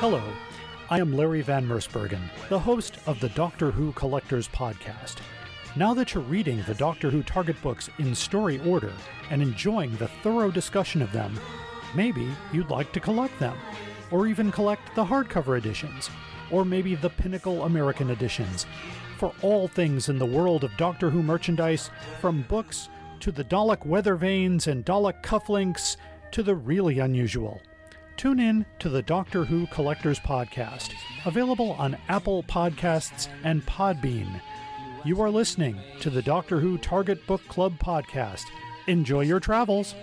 Hello, I am Larry Van Mersbergen, the host of the Doctor Who Collectors Podcast. Now that you're reading the Doctor Who Target books in story order and enjoying the thorough discussion of them, maybe you'd like to collect them, or even collect the hardcover editions, or maybe the Pinnacle American editions. For all things in the world of Doctor Who merchandise, from books to the Dalek weather vanes and Dalek cufflinks to the really unusual. Tune in to the Doctor Who Collectors Podcast, available on Apple Podcasts and Podbean. You are listening to the Doctor Who Target Book Club Podcast. Enjoy your travels.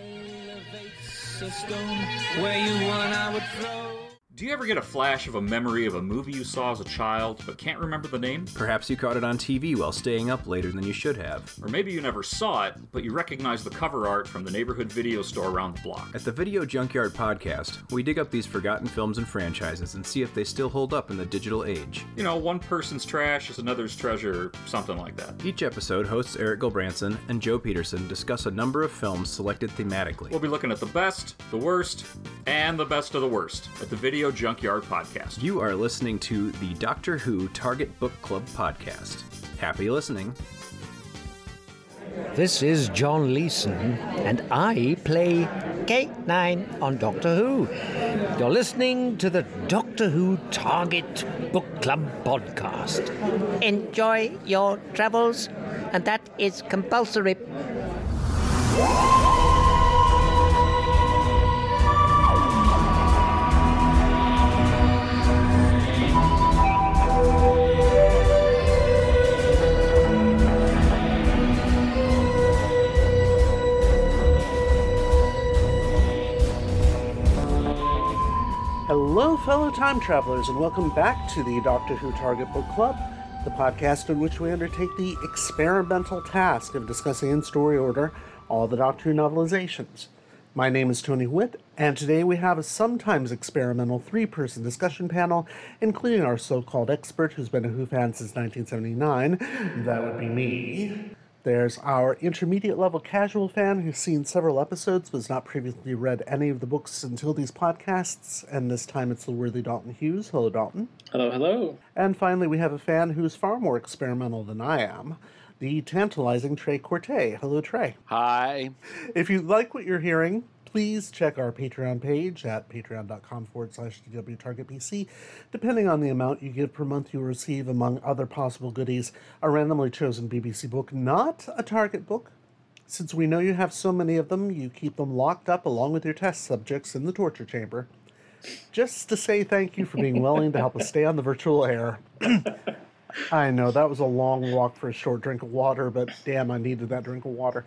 A stone where you want, I would throw. Do you ever get a flash of a memory of a movie you saw as a child but can't remember the name? Perhaps you caught it on TV while staying up later than you should have. Or maybe you never saw it, but you recognize the cover art from the neighborhood video store around the block. At the Video Junkyard podcast, we dig up these forgotten films and franchises and see if they still hold up in the digital age. You know, one person's trash is another's treasure, something like that. Each episode, hosts Eric Gilbranson and Joe Peterson discuss a number of films selected thematically. We'll be looking at the best, the worst, and the best of the worst at the Video Junkyard podcast. You are listening to the Doctor Who Target Book Club podcast. Happy listening. This is John Leeson, and I play K9 on Doctor Who. You're listening to the Doctor Who Target Book Club podcast. Enjoy your travels, and that is compulsory. Hello, fellow time travelers, and welcome back to the Doctor Who Target Book Club, the podcast in which we undertake the experimental task of discussing in story order all the Doctor Who novelizations. My name is Tony Whitt, and today we have a sometimes experimental three person discussion panel, including our so called expert who's been a Who fan since 1979. That would be me. There's our intermediate level casual fan who's seen several episodes but has not previously read any of the books until these podcasts, and this time it's the worthy Dalton Hughes. Hello, Dalton. Hello, hello. And finally, we have a fan who's far more experimental than I am, the tantalizing Trey Corte. Hello, Trey. Hi. If you like what you're hearing, please check our Patreon page at patreon.com forward slash DWTargetPC. Depending on the amount you give per month, you'll receive, among other possible goodies, a randomly chosen BBC book, not a Target book. Since we know you have so many of them, you keep them locked up along with your test subjects in the torture chamber. Just to say thank you for being willing to help us stay on the virtual air. I know that was a long walk for a short drink of water, but damn, I needed that drink of water.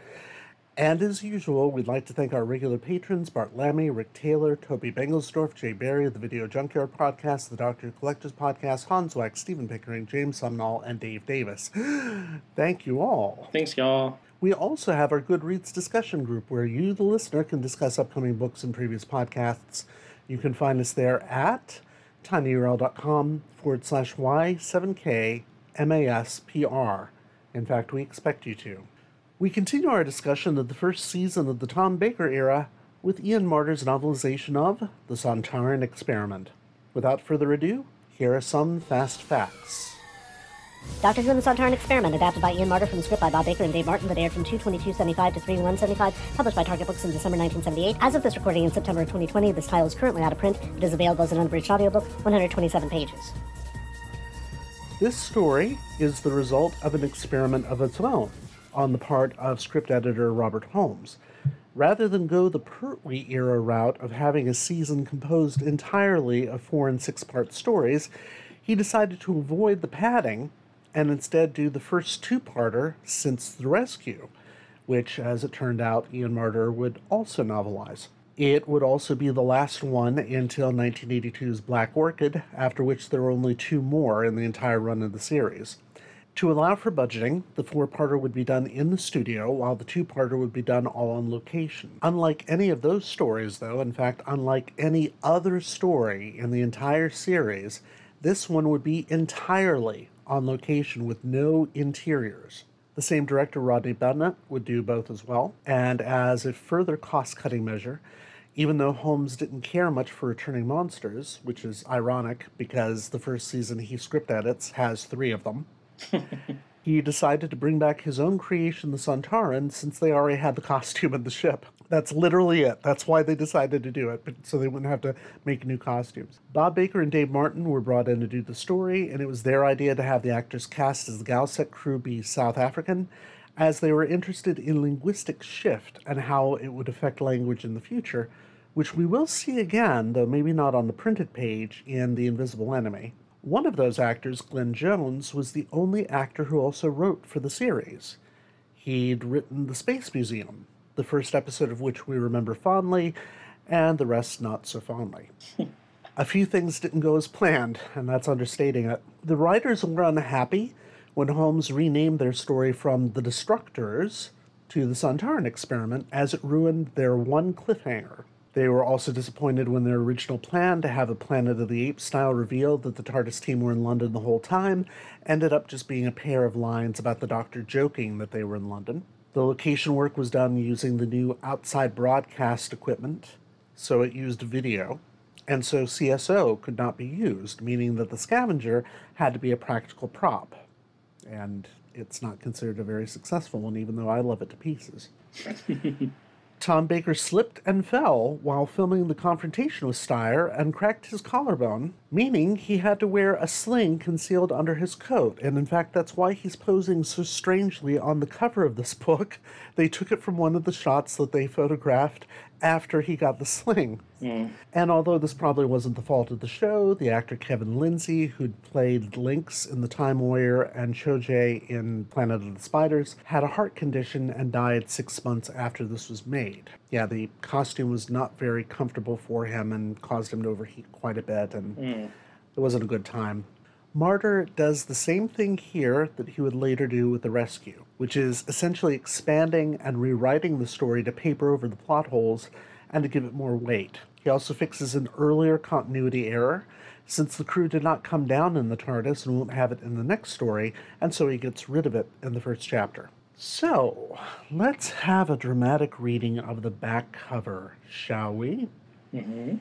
And as usual, we'd like to thank our regular patrons Bart Lammy, Rick Taylor, Toby Bengelsdorf, Jay Barry, the Video Junkyard Podcast, the Doctor Collectors Podcast, Hans Weck, Stephen Pickering, James Sumnall, and Dave Davis. Thank you all. Thanks, y'all. We also have our Goodreads discussion group where you, the listener, can discuss upcoming books and previous podcasts. You can find us there at tinyurl.com forward slash Y7K MASPR. In fact, we expect you to. We continue our discussion of the first season of the Tom Baker era with Ian Marter's novelization of The Sontaran Experiment. Without further ado, here are some fast facts. Doctor Who and the Sontaran Experiment, adapted by Ian Marter from the script by Bob Baker and Dave Martin, that aired from 222.75 to 3.175, published by Target Books in December 1978. As of this recording in September 2020, this title is currently out of print. It is available as an unabridged audiobook, 127 pages. This story is the result of an experiment of its own on the part of script editor Robert Holmes. Rather than go the Pertwee era route of having a season composed entirely of four and six part stories, he decided to avoid the padding and instead do the first two parter since the rescue, which, as it turned out, Ian Marter would also novelize. It would also be the last one until 1982's Black Orchid, after which there were only two more in the entire run of the series. To allow for budgeting, the four parter would be done in the studio, while the two parter would be done all on location. Unlike any of those stories, though, in fact, unlike any other story in the entire series, this one would be entirely on location with no interiors. The same director, Rodney Bennett, would do both as well. And as a further cost cutting measure, even though Holmes didn't care much for returning monsters, which is ironic because the first season he script edits has three of them, he decided to bring back his own creation, the Sontaran, since they already had the costume and the ship. That's literally it. That's why they decided to do it, but so they wouldn't have to make new costumes. Bob Baker and Dave Martin were brought in to do the story, and it was their idea to have the actors cast as the Galsec crew be South African, as they were interested in linguistic shift and how it would affect language in the future, which we will see again, though maybe not on the printed page, in The Invisible Enemy. One of those actors, Glyn Jones, was the only actor who also wrote for the series. He'd written The Space Museum, the first episode of which we remember fondly, and the rest not so fondly. a few things didn't go as planned, and that's understating it. The writers were unhappy when Holmes renamed their story from The Destructors to The Sontaran Experiment, as it ruined their one cliffhanger. They were also disappointed when their original plan to have a Planet of the Apes style reveal that the TARDIS team were in London the whole time ended up just being a pair of lines about the Doctor joking that they were in London. The location work was done using the new outside broadcast equipment, so it used video, and so CSO could not be used, meaning that the scavenger had to be a practical prop. And it's not considered a very successful one, even though I love it to pieces. Tom Baker slipped and fell while filming the confrontation with Steyr and cracked his collarbone, meaning he had to wear a sling concealed under his coat. And in fact, that's why he's posing so strangely on the cover of this book. They took it from one of the shots that they photographed after he got the sling. Mm. And although this probably wasn't the fault of the show, the actor Kevin Lindsay, who'd played Linx in The Time Warrior and Cho-je in Planet of the Spiders, had a heart condition and died six months after this was made. Yeah, the costume was not very comfortable for him and caused him to overheat quite a bit, and mm. It wasn't a good time. Marter does the same thing here that he would later do with The Rescue, which is essentially expanding and rewriting the story to paper over the plot holes and to give it more weight. He also fixes an earlier continuity error, since the crew did not come down in the TARDIS and won't have it in the next story, and so he gets rid of it in the first chapter. So, let's have a dramatic reading of the back cover, shall we? Mm-hmm.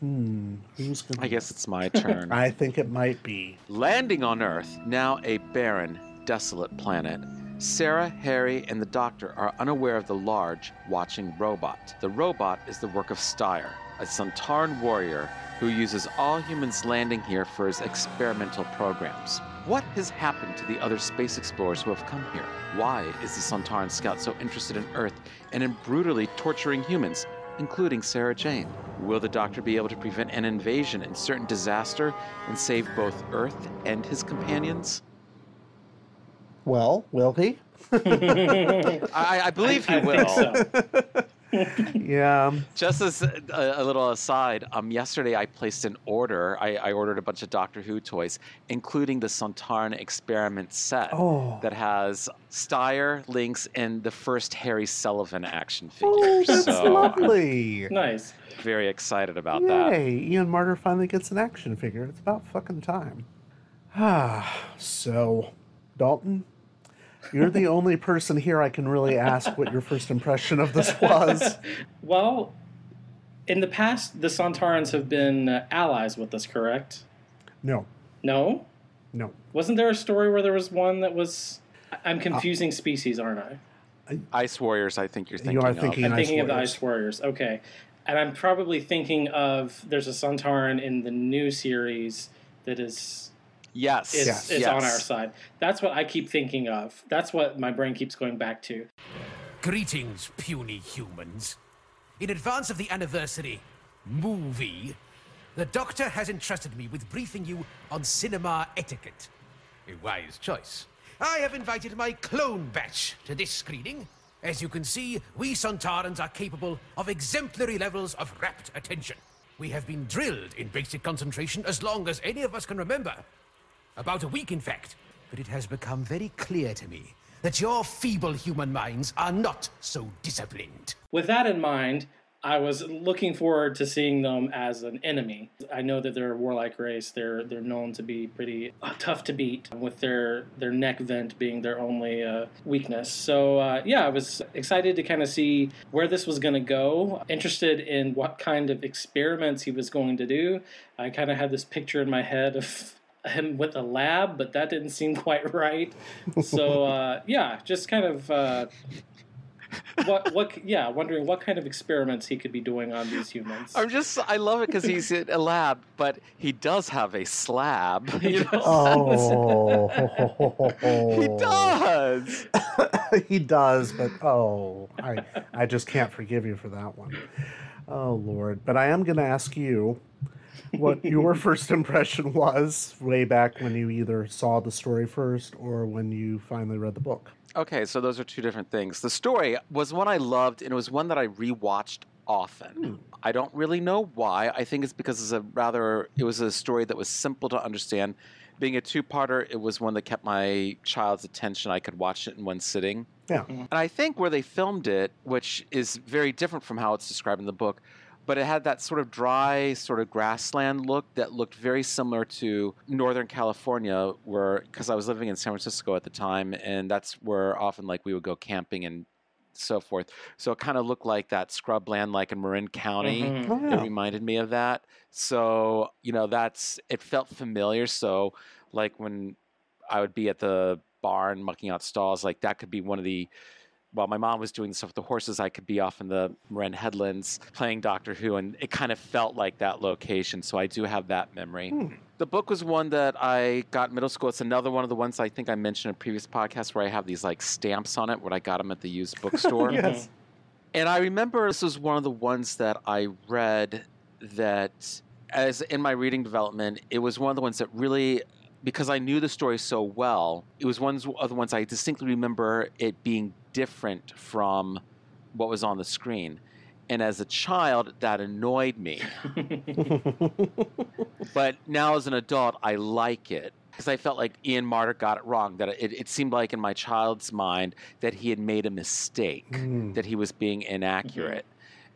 Hmm. Who's gonna? I guess it's my turn. I think it might be. Landing on Earth, now a barren, desolate planet. Sarah, Harry, and the doctor are unaware of the large, watching robot. The robot is the work of Steyr, a Sontaran warrior who uses all humans landing here for his experimental programs. What has happened to the other space explorers who have come here? Why is the Sontaran scout so interested in Earth and in brutally torturing humans? Including Sarah Jane. Will the Doctor be able to prevent an invasion and certain disaster and save both Earth and his companions? Well, will he? I, I, believe he I, will. So. Yeah. Just as a, a, little aside, um, yesterday I placed an order. I, I, ordered a bunch of Doctor Who toys, including the Sontaran experiment set oh. that has Steyr, Linx, and the first Harry Sullivan action figure. Oh, that's so lovely. nice. Very excited about Yay. that. Hey, Ian Marter finally gets an action figure. It's about fucking time. Ah, so, Dalton, you're the only person here I can really ask what your first impression of this was. well, in the past, the Sontarans have been uh, allies with us, correct? No. No? No. Wasn't there a story where there was one that was. I'm confusing uh, species, aren't I? Ice Warriors, I think you're thinking you are of. Thinking I'm Ice thinking Warriors. of the Ice Warriors. Okay. And I'm probably thinking of there's a Sontaran in the new series that is Yes. It's, yes. it's yes. on our side. That's what I keep thinking of. That's what my brain keeps going back to. Greetings, puny humans. In advance of the anniversary movie, the Doctor has entrusted me with briefing you on cinema etiquette. A wise choice. I have invited my clone batch to this screening. As you can see, we Sontarans are capable of exemplary levels of rapt attention. We have been drilled in basic concentration as long as any of us can remember. About a week, in fact. But it has become very clear to me that your feeble human minds are not so disciplined. With that in mind, I was looking forward to seeing them as an enemy. I know that they're a warlike race. They're they're known to be pretty uh, tough to beat, with their their neck vent being their only uh, weakness. So uh, yeah, I was excited to kind of see where this was going to go. Interested in what kind of experiments he was going to do. I kind of had this picture in my head of him with a lab, but that didn't seem quite right. So uh, yeah, just kind of uh, what what yeah, wondering what kind of experiments he could be doing on these humans. I'm just I love it because he's in a lab, but he does have a slab. You know? Oh, he does. he does, but oh, I I just can't forgive you for that one. Oh Lord! But I am going to ask you what your first impression was way back when you either saw the story first or when you finally read the book. Okay, so those are two different things. The story was one I loved, and it was one that I rewatched often. Hmm. I don't really know why. I think it's because it's a rather it was a story that was simple to understand. Being a two-parter, it was one that kept my child's attention. I could watch it in one sitting. Yeah. Mm-hmm. And I think where they filmed it, which is very different from how it's described in the book, but it had that sort of dry, sort of grassland look that looked very similar to Northern California, where because I was living in San Francisco at the time, and that's where often like we would go camping and so forth. So it kind of looked like that scrubland, like in Marin County. Mhm. Oh, It reminded me of that. So you know, that's it felt familiar. So like when I would be at the barn mucking out stalls, like that could be one of the. While my mom was doing stuff with the horses, I could be off in the Marin Headlands playing Doctor Who, and it kind of felt like that location. So I do have that memory. Hmm. The book was one that I got in middle school. It's another one of the ones I think I mentioned in a previous podcast where I have these like stamps on it, where I got them at the used bookstore. Yes. And I remember this was one of the ones that I read that, as in my reading development, it was one of the ones that really, because I knew the story so well, it was one of the ones I distinctly remember it being different from what was on the screen. And as a child, that annoyed me. but now as an adult, I like it because I felt like Ian Marter got it wrong. That it, it seemed like in my child's mind that he had made a mistake, Mm. that he was being inaccurate.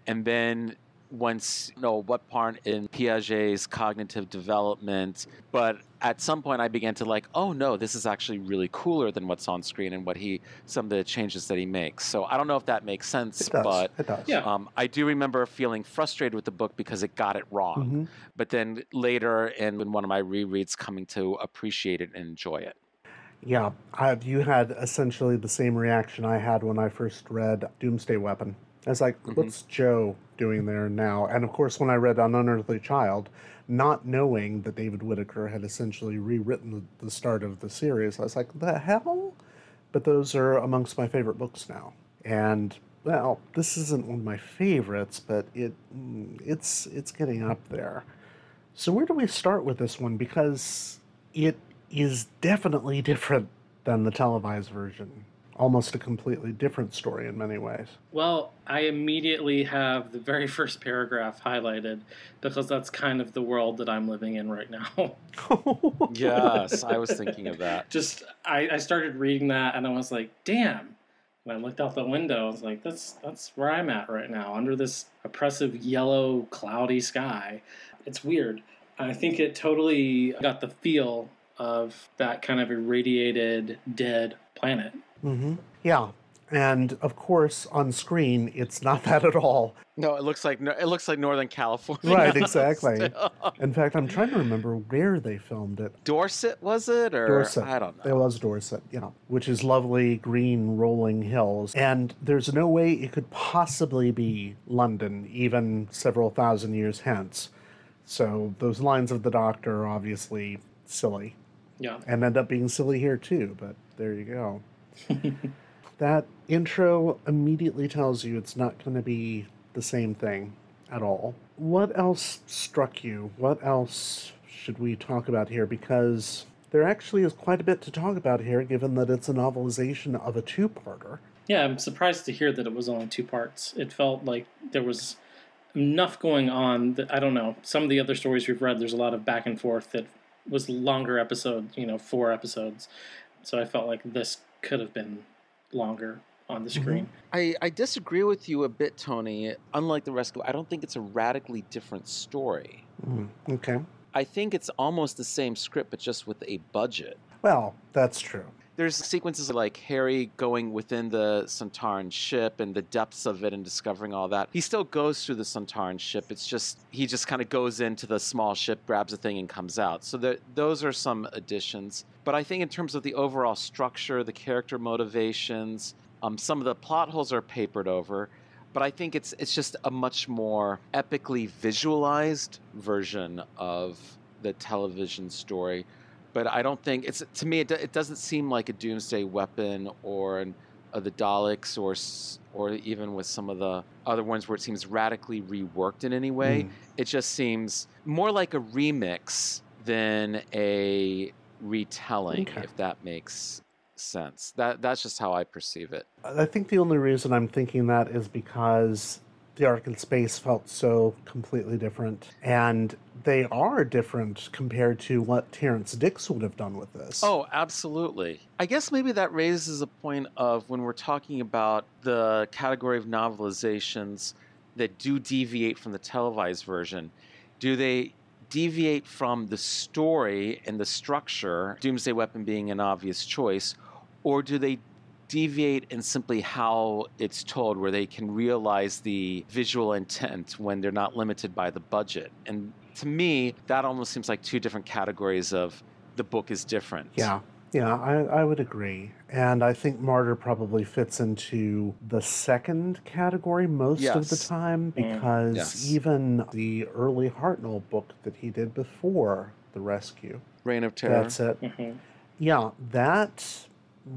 And then once, you know, what part in Piaget's cognitive development, but at some point I began to like, oh no, this is actually really cooler than what's on screen and what he, some of the changes that he makes. So I don't know if that makes sense, It does. but it does. Yeah. um, I do remember feeling frustrated with the book because it got it wrong. Mhm. But then later, in in one of my rereads, coming to appreciate it and enjoy it. Yeah, I, you had essentially the same reaction I had when I first read Doomsday Weapon. I was like, Mhm. what's Joe doing there now? And of course, when I read An Unearthly Child, not knowing that David Whitaker had essentially rewritten the, the start of the series, I was like, the hell? But those are amongst my favorite books now. And well, this isn't one of my favorites, but it mm, it's it's getting up there. So where do we start with this one? Because it is definitely different than the televised version. Almost a completely different story in many ways. Well, I immediately have the very first paragraph highlighted because that's kind of the world that I'm living in right now. Yes, I was thinking of that. Just I, I started reading that and I was like, damn. When I looked out the window, I was like, that's that's where I'm at right now, under this oppressive yellow, cloudy sky. It's weird. I think it totally got the feel of that kind of irradiated, dead planet. Hmm Yeah, and of course on screen it's not that at all. No, it looks like it looks like Northern California. Right, exactly. In fact, I'm trying to remember where they filmed it. Dorset was it or Dorset. I don't know. It was Dorset, yeah, which is lovely green rolling hills. And there's no way it could possibly be London, even several thousand years hence. So those lines of the Doctor are obviously silly Yeah. and end up being silly here too, but there you go. that intro immediately tells you it's not going to be the same thing at all. What else struck you? What else should we talk about here? Because there actually is quite a bit to talk about here, given that it's a novelization of a two parter. Yeah, I'm surprised to hear that it was only two parts. It felt like there was enough going on that I don't know. Some of the other stories we've read, there's a lot of back and forth that was longer episode, you know, four episodes. So I felt like this could have been longer. on the screen. I, I disagree with you a bit, Tony. Unlike the rescue, I don't think it's a radically different story. Mm, okay. I think it's almost the same script, but just with a budget. Well, that's true. There's sequences like Harry going within the Sontaran ship and the depths of it and discovering all that. He still goes through the Sontaran ship. It's just he just kind of goes into the small ship, grabs a thing, and comes out. So there, those are some additions. But I think in terms of the overall structure, the character motivations, um, some of the plot holes are papered over. But I think it's it's just a much more epically visualized version of the television story but I don't think it's to me. It, it doesn't seem like a doomsday weapon or an, uh, the Daleks or or even with some of the other ones where it seems radically reworked in any way. Mm. It just seems more like a remix than a retelling, Okay. if that makes sense. That that's just how I perceive it. I think the only reason I'm thinking that is because the Ark Space felt so completely different. And they are different compared to what Terrance Dicks would have done with this. Oh, absolutely. I guess maybe that raises a point of when we're talking about the category of novelizations that do deviate from the televised version, do they deviate from the story and the structure, Doomsday Weapon being an obvious choice, or do they deviate in simply how it's told, where they can realize the visual intent when they're not limited by the budget? And to me, that almost seems like two different categories of the book is different. Yeah, yeah, I, I would agree. And I think Martyr probably fits into the second category most of the time Mm. because Yes. even the early Hartnell book that he did before The Rescue, Reign of Terror. that's it. Mhm. Yeah, that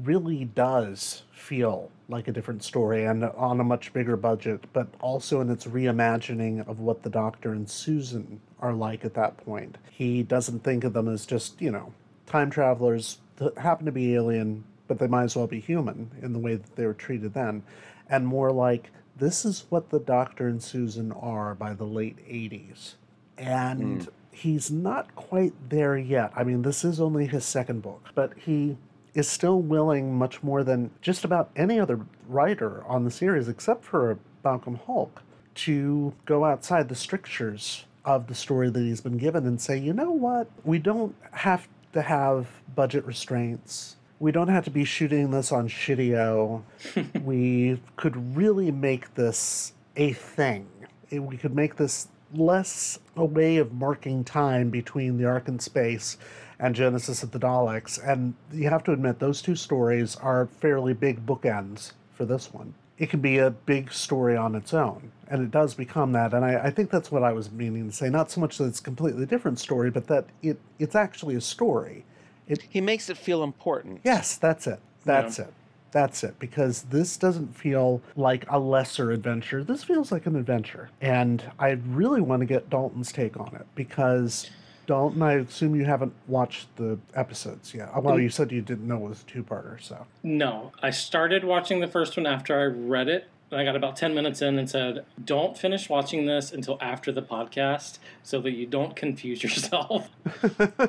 really does feel like a different story and on a much bigger budget, but also in its reimagining of what the Doctor and Susan are like at that point. He doesn't think of them as just, you know, time travelers that happen to be alien, but they might as well be human in the way that they were treated then, and more like this is what the Doctor and Susan are by the late 80s. And hmm. he's not quite there yet. I mean, this is only his second book, but he is still willing much more than just about any other writer on the series, except for Malcolm Hulke, to go outside the strictures of the story that he's been given and say, you know what? We don't have to have budget restraints. We don't have to be shooting this on Shitio. we could really make this a thing. We could make this less a way of marking time between the Ark in Space and Genesis of the Daleks. And you have to admit, those two stories are fairly big bookends for this one. It can be a big story on its own, and it does become that. And I, I think that's what I was meaning to say. Not so much that it's a completely different story, but that it, it's actually a story. It, He makes it feel important. Yes, that's it. That's it. That's it. Because this doesn't feel like a lesser adventure. This feels like an adventure. And I really want to get Dalton's take on it because Dalton, I assume you haven't watched the episodes yet. Well, mm. you said you didn't know it was a two parter, so. No, I started watching the first one after I read it. And I got about 10 minutes in and said, don't finish watching this until after the podcast so that you don't confuse yourself.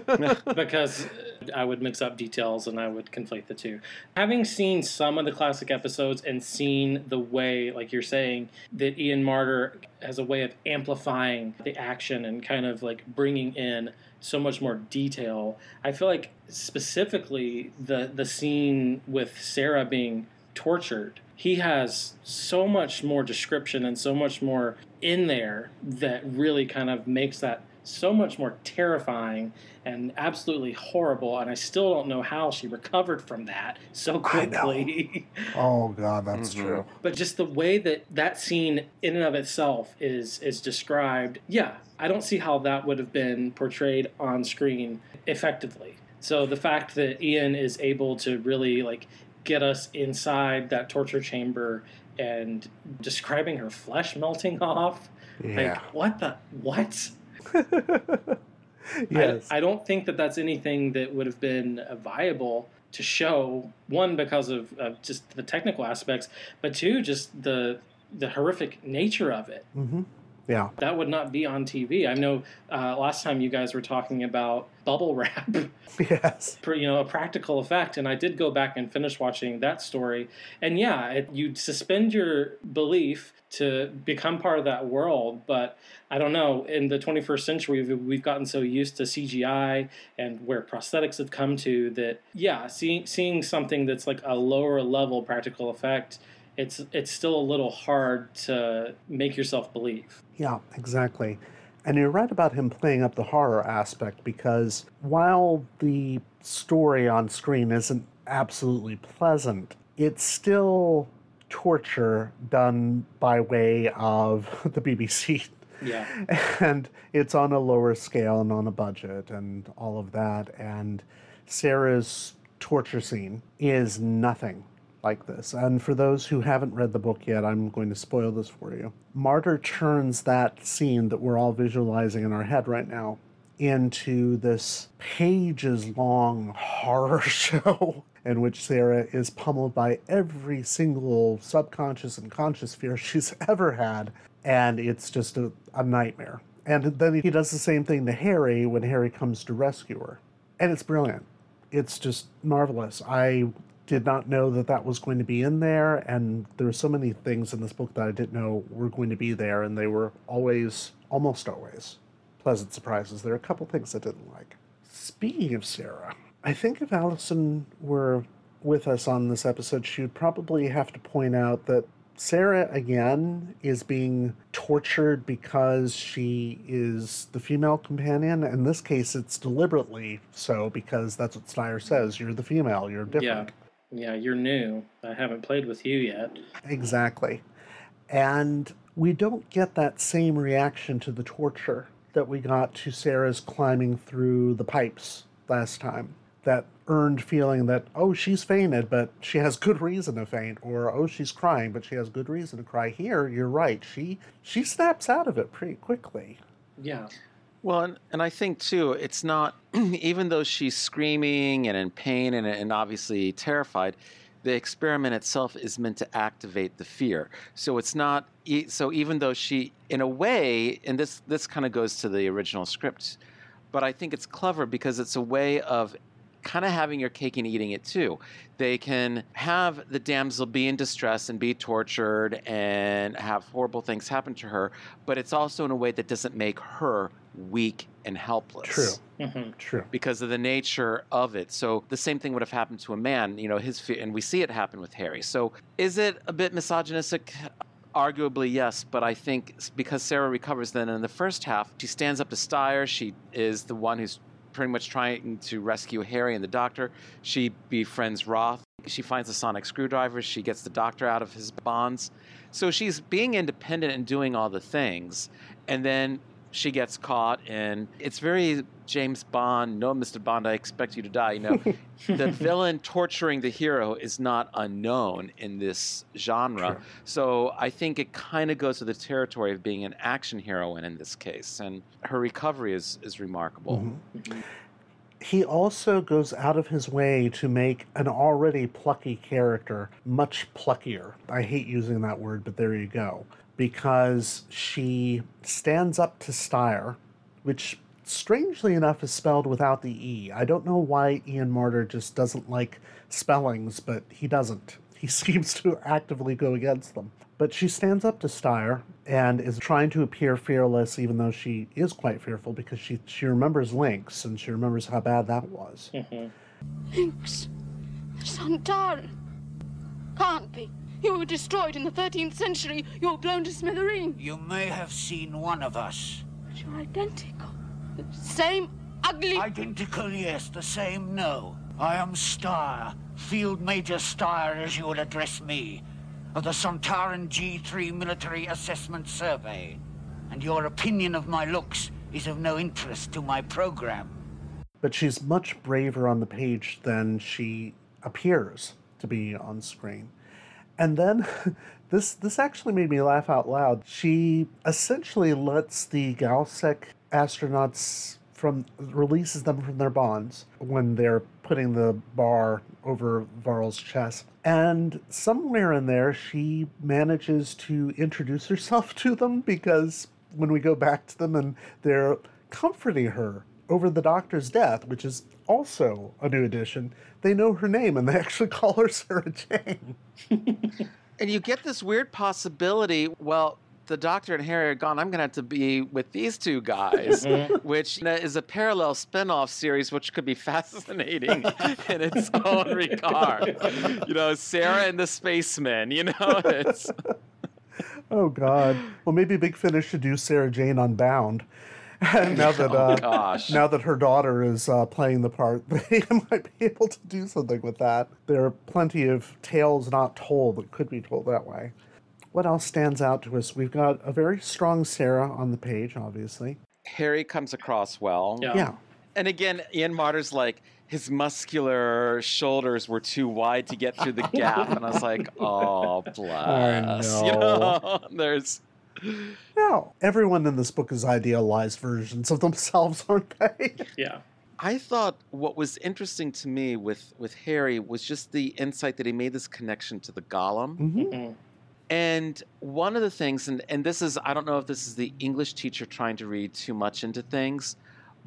because I would mix up details and I would conflate the two. Having seen some of the classic episodes and seen the way, like you're saying, that Ian Marter has a way of amplifying the action and kind of like bringing in so much more detail, I feel like specifically the the scene with Sarah being tortured he has so much more description and so much more in there that really kind of makes that so much more terrifying and absolutely horrible and i still don't know how she recovered from that so quickly Oh, God, that's Mhm. true. but just the way that that scene in and of itself is is described yeah i don't see how that would have been portrayed on screen effectively so the fact that ian is able to really like get us inside that torture chamber and describing her flesh melting off Yeah. like what the what yes. I, I don't think that that's anything that would have been uh, viable to show. One, because of, of just the technical aspects, but two, just the the horrific nature of it. hmm Yeah. That would not be on TV. I know uh, last time you guys were talking about bubble wrap. yes. You know, a practical effect. And I did go back and finish watching that story. And yeah, it, you suspend your belief to become part of that world. But I don't know, in the 21st century, we've, we've gotten so used to CGI and where prosthetics have come to that, yeah, seeing, seeing something that's like a lower level practical effect it's it's still a little hard to make yourself believe. Yeah, exactly. And you're right about him playing up the horror aspect because while the story on screen isn't absolutely pleasant, it's still torture done by way of the BBC. Yeah. And it's on a lower scale and on a budget and all of that. And Sarah's torture scene is nothing like this. And for those who haven't read the book yet, I'm going to spoil this for you. Marter turns that scene that we're all visualizing in our head right now into this pages long horror show in which Sarah is pummeled by every single subconscious and conscious fear she's ever had. And it's just a, a nightmare. And then he does the same thing to Harry when Harry comes to rescue her. And it's brilliant. It's just marvelous. I did not know that that was going to be in there and there are so many things in this book that i didn't know were going to be there and they were always almost always pleasant surprises there are a couple things i didn't like speaking of sarah i think if allison were with us on this episode she would probably have to point out that Sarah again is being tortured because she is the female companion. In this case, it's deliberately so because that's what Steyer says. You're the female. You're different. Yeah, you're new. I haven't played with you yet. Exactly. And we don't get that same reaction to the torture that we got to Sarah's climbing through the pipes last time. That earned feeling that, oh, she's fainted, but she has good reason to faint, or oh, she's crying, but she has good reason to cry. Here, you're right. She she snaps out of it pretty quickly. Yeah. Well, and, and I think too, it's not, even though she's screaming and in pain and, and obviously terrified, the experiment itself is meant to activate the fear. So it's not, so even though she, in a way, and this, this kind of goes to the original script, but I think it's clever because it's a way of kind of having your cake and eating it too. They can have the damsel be in distress and be tortured and have horrible things happen to her, but it's also in a way that doesn't make her weak and helpless. True. Mm-hmm. True. Because of the nature of it. So the same thing would have happened to a man, you know, his fear, and we see it happen with Harry. So is it a bit misogynistic? Arguably, yes, but I think because Sarah recovers then in the first half, she stands up to Steyer. She is the one who's pretty much trying to rescue Harry and the doctor. She befriends Roth. She finds the sonic screwdriver. She gets the doctor out of his bonds. So she's being independent and doing all the things. And then she gets caught and it's very James Bond, no Mr. Bond, I expect you to die. You know, the villain torturing the hero is not unknown in this genre. Sure. So I think it kind of goes to the territory of being an action heroine in this case. And her recovery is, is remarkable. Mm-hmm. He also goes out of his way to make an already plucky character much pluckier. I hate using that word, but there you go because she stands up to Steyer, which strangely enough is spelled without the E. I don't know why Ian Marter just doesn't like spellings, but he doesn't. He seems to actively go against them. But she stands up to Steyer and is trying to appear fearless, even though she is quite fearful because she, she remembers Linx and she remembers how bad that was. Mm-hmm. Linx. The Sontaran. Can't be. You were destroyed in the 13th century. You were blown to smithereens. You may have seen one of us. But you're identical. The same ugly. Identical, yes. The same, no. I am Steyer. Field Major Steyer, as you would address me. Of the Sontaran G3 Military Assessment Survey. And your opinion of my looks is of no interest to my program. But she's much braver on the page than she appears to be on screen. And then this this actually made me laugh out loud. She essentially lets the Galsec astronauts from releases them from their bonds when they're putting the bar over Varl's chest. And somewhere in there she manages to introduce herself to them because when we go back to them and they're comforting her over the doctor's death, which is also a new addition. They know her name and they actually call her Sarah Jane. and you get this weird possibility. Well, the doctor and Harry are gone. I'm going to have to be with these two guys, which is a parallel spin off series, which could be fascinating in its own regard. You know, Sarah and the spacemen, you know, it's. Oh God. Well, maybe Big Finish should do Sarah Jane Unbound. now that Oh, uh, gosh. now that her daughter is uh, playing the part, they might be able to do something with that. There are plenty of tales not told that could be told that way. What else stands out to us? We've got a very strong Sarah on the page, obviously. Harry comes across well. Yeah. Yeah. And again, Ian Marter's like, his muscular shoulders were too wide to get through the gap. and I was like, oh, bless. You know, there's. No, everyone in this book is idealized versions of themselves, aren't they? Yeah. I thought what was interesting to me with, with Harry was just the insight that he made this connection to the Golem. Mhm. And one of the things, and, and this is, I don't know if this is the English teacher trying to read too much into things,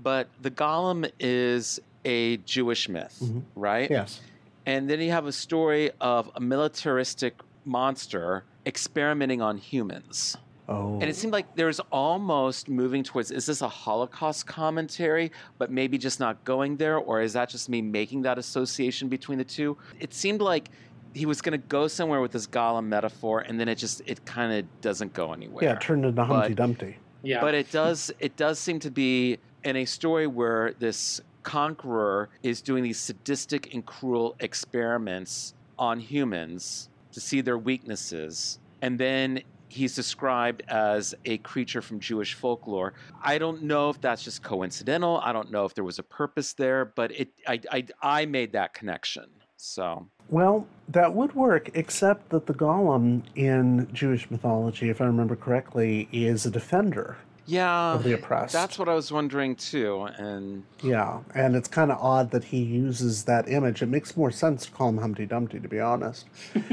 but the Golem is a Jewish myth, Mhm. right? Yes. And then you have a story of a militaristic monster experimenting on humans. Oh. And it seemed like there was almost moving towards is this a Holocaust commentary, but maybe just not going there? Or is that just me making that association between the two? It seemed like he was going to go somewhere with this Golem metaphor, and then it just, it kind of doesn't go anywhere. Yeah, it turned into Humpty Dumpty. Yeah. But it does it does seem to be in a story where this conqueror is doing these sadistic and cruel experiments on humans to see their weaknesses. And then he's described as a creature from Jewish folklore. I don't know if that's just coincidental. I don't know if there was a purpose there, but it I I, I made that connection. So Well, that would work, except that the golem in Jewish mythology, if I remember correctly, is a defender. yeah, Of the oppressed. That's what I was wondering too. And Yeah, and it's kind of odd that he uses that image. It makes more sense to call him Humpty Dumpty, to be honest.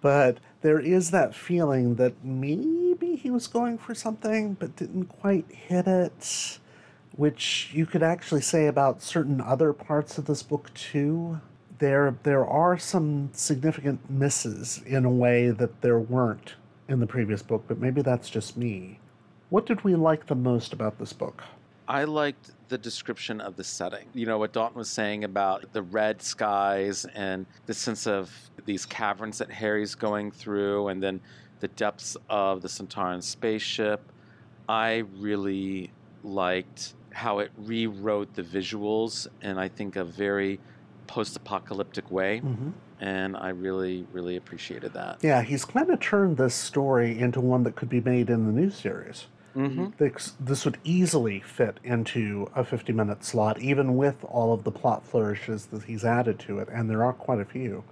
but there is that feeling that maybe he was going for something, but didn't quite hit it, which you could actually say about certain other parts of this book too. There, there are some significant misses in a way that there weren't in the previous book, but maybe that's just me. What did we like the most about this book? I liked the description of the setting. You know, what Dalton was saying about the red skies and the sense of these caverns that Harry's going through, and then the depths of the Sontaran spaceship. I really liked how it rewrote the visuals in, I think, a very post apocalyptic way. Mhm. And I really, really appreciated that. Yeah, he's kind of turned this story into one that could be made in the new series. Mhm. This, this would easily fit into a 50 minute slot, even with all of the plot flourishes that he's added to it, and there are quite a few.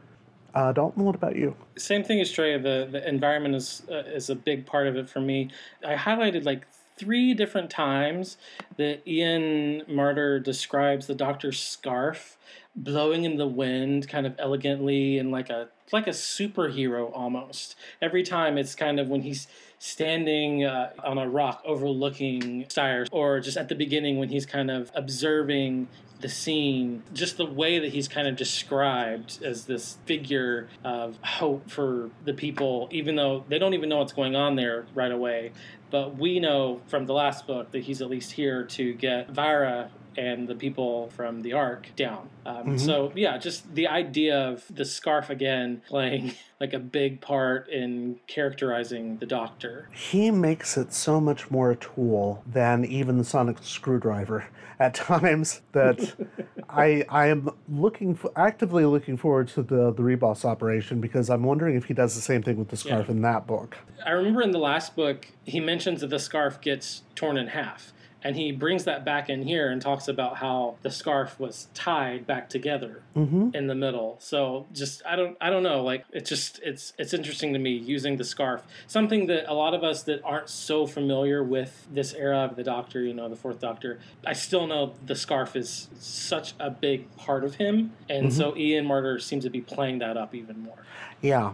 Uh, Dalton, what about you? Same thing as Trey. The the environment is uh, is a big part of it for me. I highlighted like three different times that Ian Marter describes the Doctor's scarf blowing in the wind, kind of elegantly and like a like a superhero almost. Every time it's kind of when he's standing uh, on a rock overlooking Styres, or just at the beginning when he's kind of observing the scene, just the way that he's kind of described as this figure of hope for the people, even though they don't even know what's going on there right away. But we know from the last book that he's at least here to get Vira and the people from the Ark down. Um, Mhm. So, yeah, just the idea of the scarf again playing like a big part in characterizing the Doctor. He makes it so much more a tool than even the sonic screwdriver at times that I I am looking for, actively looking forward to the the Ribos Operation because I'm wondering if he does the same thing with the scarf in that book. I remember in the last book, he mentions that the scarf gets torn in half. And he brings that back in here and talks about how the scarf was tied back together Mhm. in the middle. So just I don't I don't know like it's just it's it's interesting to me using the scarf. Something that a lot of us that aren't so familiar with this era of the Doctor, you know, the Fourth Doctor, I still know the scarf is such a big part of him, and Mhm. so Ian Marter seems to be playing that up even more. Yeah.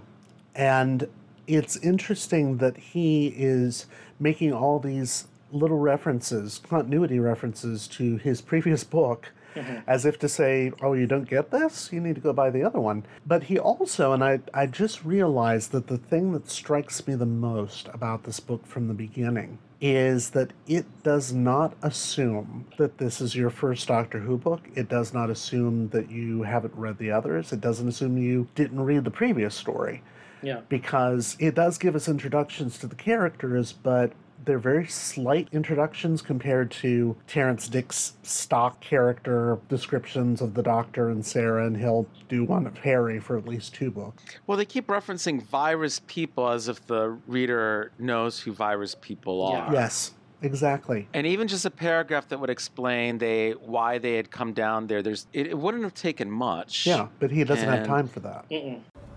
And it's interesting that he is making all these little references, continuity references to his previous book. Mm-hmm. As if to say, oh, you don't get this? You need to go buy the other one. But he also, and I, I just realized that the thing that strikes me the most about this book from the beginning is that it does not assume that this is your first Doctor Who book. It does not assume that you haven't read the others. It doesn't assume you didn't read the previous story Yeah. because it does give us introductions to the characters, but they're very slight introductions compared to Terrance Dicks stock character descriptions of the Doctor and Sarah, and he'll do one of Harry for at least two books. Well, they keep referencing virus people as if the reader knows who virus people are. Yes, exactly. And even just a paragraph that would explain they why they had come down there. There's it, it wouldn't have taken much. Yeah, but he doesn't have time for that.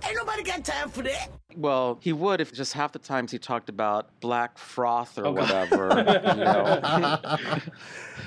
Ain't nobody got time for that. Well, he would if just half the times he talked about black froth or Oh, whatever. you know.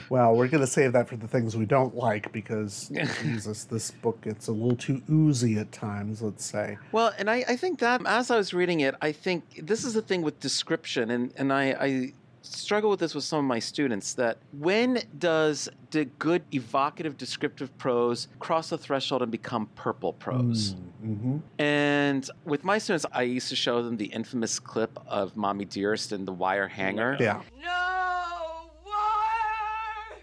Well, we're going to save that for the things we don't like because, Jesus, this book gets a little too oozy at times, let's say. Well, and I, I think that as I was reading it, I think this is the thing with description, and, and I, I struggle with this with some of my students that when does the good evocative descriptive prose cross the threshold and become purple prose? Mm-hmm. And with my students, I used to show them the infamous clip of Mommy Dearest and the wire hanger. Yeah. No wire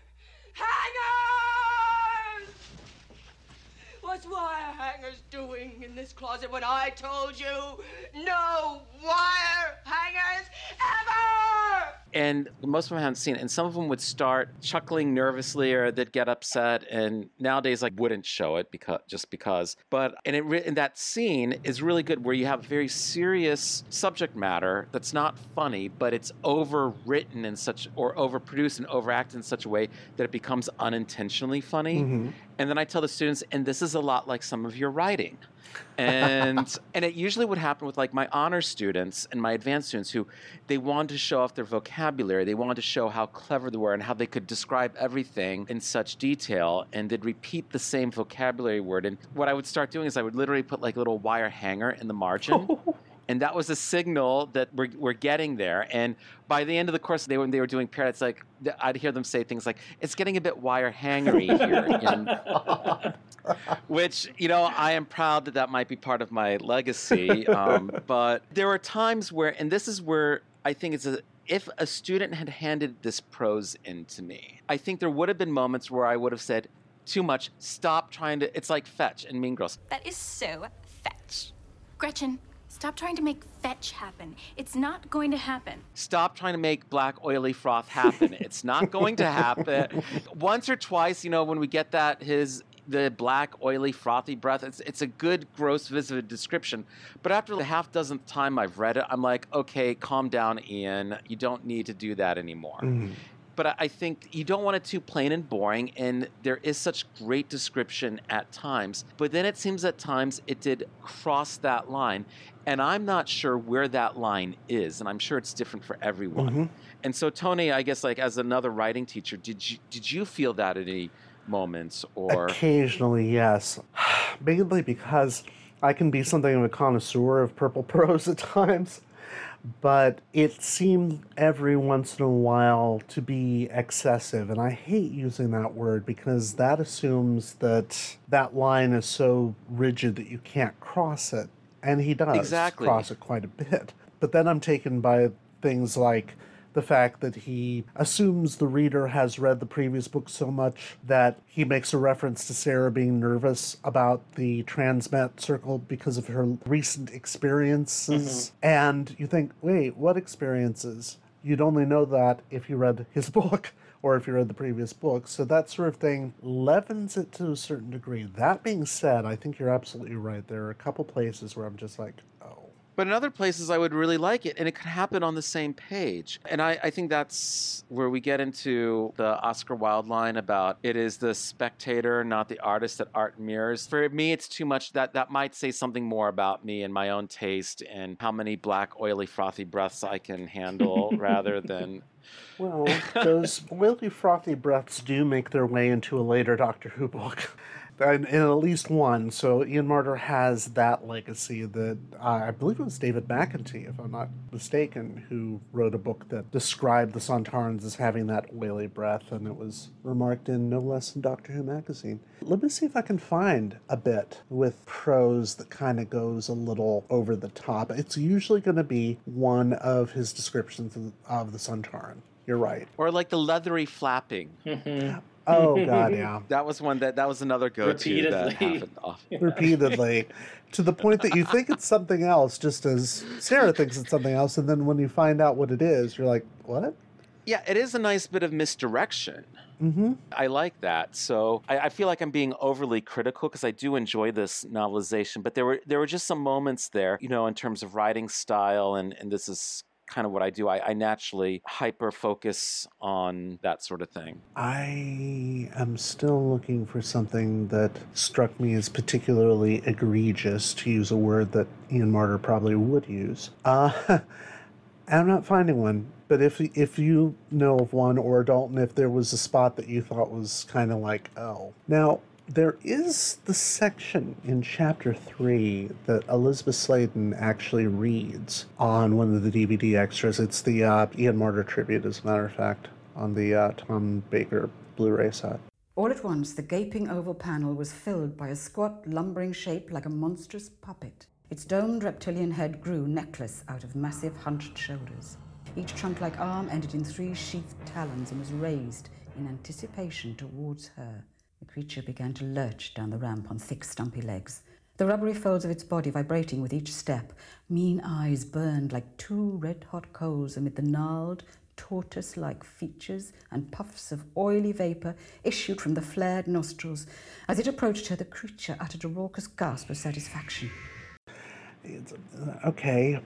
hangers! What's wire hangers doing in this closet when I told you no wire hangers ever? And most of them I haven't seen it. And some of them would start chuckling nervously, or they'd get upset. And nowadays, like wouldn't show it because just because. But and it re- and that scene is really good, where you have very serious subject matter that's not funny, but it's overwritten in such or overproduced and overacted in such a way that it becomes unintentionally funny. Mhm. And then I tell the students, and this is a lot like some of your writing. And and it usually would happen with like my honor students and my advanced students who they wanted to show off their vocabulary. They wanted to show how clever they were and how they could describe everything in such detail and they'd repeat the same vocabulary word. And what i would start doing is i would literally put like a little wire hanger in the margin and that was a signal that we're, we're getting there. And by the end of the course, they when they were doing pair, it's like I'd hear them say things like, "It's getting a bit wire hangery here," and, which you know I am proud that that might be part of my legacy. Um, but there are times where, and this is where I think it's a. If a student had handed this prose in to me, I think there would have been moments where I would have said, "Too much. Stop trying to." It's like fetch and Mean Girls. That is so fetch. Gretchen, stop trying to make fetch happen. It's not going to happen. Stop trying to make black oily froth happen. it's not going to happen. Once or twice, you know, when we get that his the black oily frothy breath, it's it's a good gross vivid description. But after the half dozenth time I've read it, I'm like, okay, calm down, Ian. You don't need to do that anymore. Mm. But I- think you don't want it too plain and boring, and there is such great description at times. But then it seems at times it did cross that line, and I'm not sure where that line is, and I'm sure it's different for everyone. Mhm. And so, Tony, I guess like as another writing teacher, did you did you feel that at any moments, or Occasionally, yes. Mainly because I can be something of a connoisseur of purple prose at times. But it seemed every once in a while to be excessive. And I hate using that word because that assumes that that line is so rigid that you can't cross it. And he does Exactly. cross it quite a bit. But then I'm taken by things like the fact that he assumes the reader has read the previous book so much that he makes a reference to Sarah being nervous about the transmat circle because of her recent experiences. Mm-hmm. And you think, wait, what experiences? You'd only know that if you read his book or if you read the previous book. So that sort of thing leavens it to a certain degree. That being said, I think you're absolutely right. There are a couple places where I'm just like, oh. But in other places, I would really like it, and it could happen on the same page. And I, I think that's where we get into the Oscar Wilde line about it is the spectator, not the artist, that art mirrors. For me, it's too much. That that might say something more about me and my own taste and how many black, oily, frothy breaths I can handle, rather than Well, those oily, frothy breaths do make their way into a later Doctor Who book. And, and at least one. So Ian Marter has that legacy that uh, I believe it was David McIntee, if I'm not mistaken, who wrote a book that described the Sontarans as having that oily breath, and it was remarked in no less than Doctor Who magazine. Let me see if I can find a bit with prose that kind of goes a little over the top. It's usually going to be one of his descriptions of, of the Sontaran. You're right. Or like the leathery flapping. Oh god, yeah. That was one that that was another go-to that Repeatedly. happened off. repeatedly to the point that you think it's something else just as sarah thinks it's something else and then when you find out what it is you're like what Yeah, it is a nice bit of misdirection. mm-hmm I like that. So I, I feel like I'm being overly critical because I do enjoy this novelization, but there were there were just some moments there, you know, in terms of writing style, and and this is kind of what I do. I, I naturally hyper focus on that sort of thing. i am still looking for something that struck me as particularly egregious to use a word that Ian Marter probably would use uh i'm not finding one but if if you know of one or dalton if there was a spot that you thought was kind of like oh now there is the section in chapter three that Elizabeth Sladen actually reads on one of the DVD extras. It's the uh, Ian Marter tribute, as a matter of fact, on the uh, Tom Baker Blu ray set. All at once, the gaping oval panel was filled by a squat, lumbering shape like a monstrous puppet. Its domed reptilian head grew necklace out of massive hunched shoulders. Each trunk like arm ended in three sheathed talons and was raised in anticipation towards her. The creature began to lurch down the ramp on thick, stumpy legs. The rubbery folds of its body vibrating with each step. Mean eyes burned like two red hot coals amid the gnarled, tortoise like features and puffs of oily vapor issued from the flared nostrils. As it approached her, the creature uttered a raucous gasp of satisfaction. It's, uh, okay,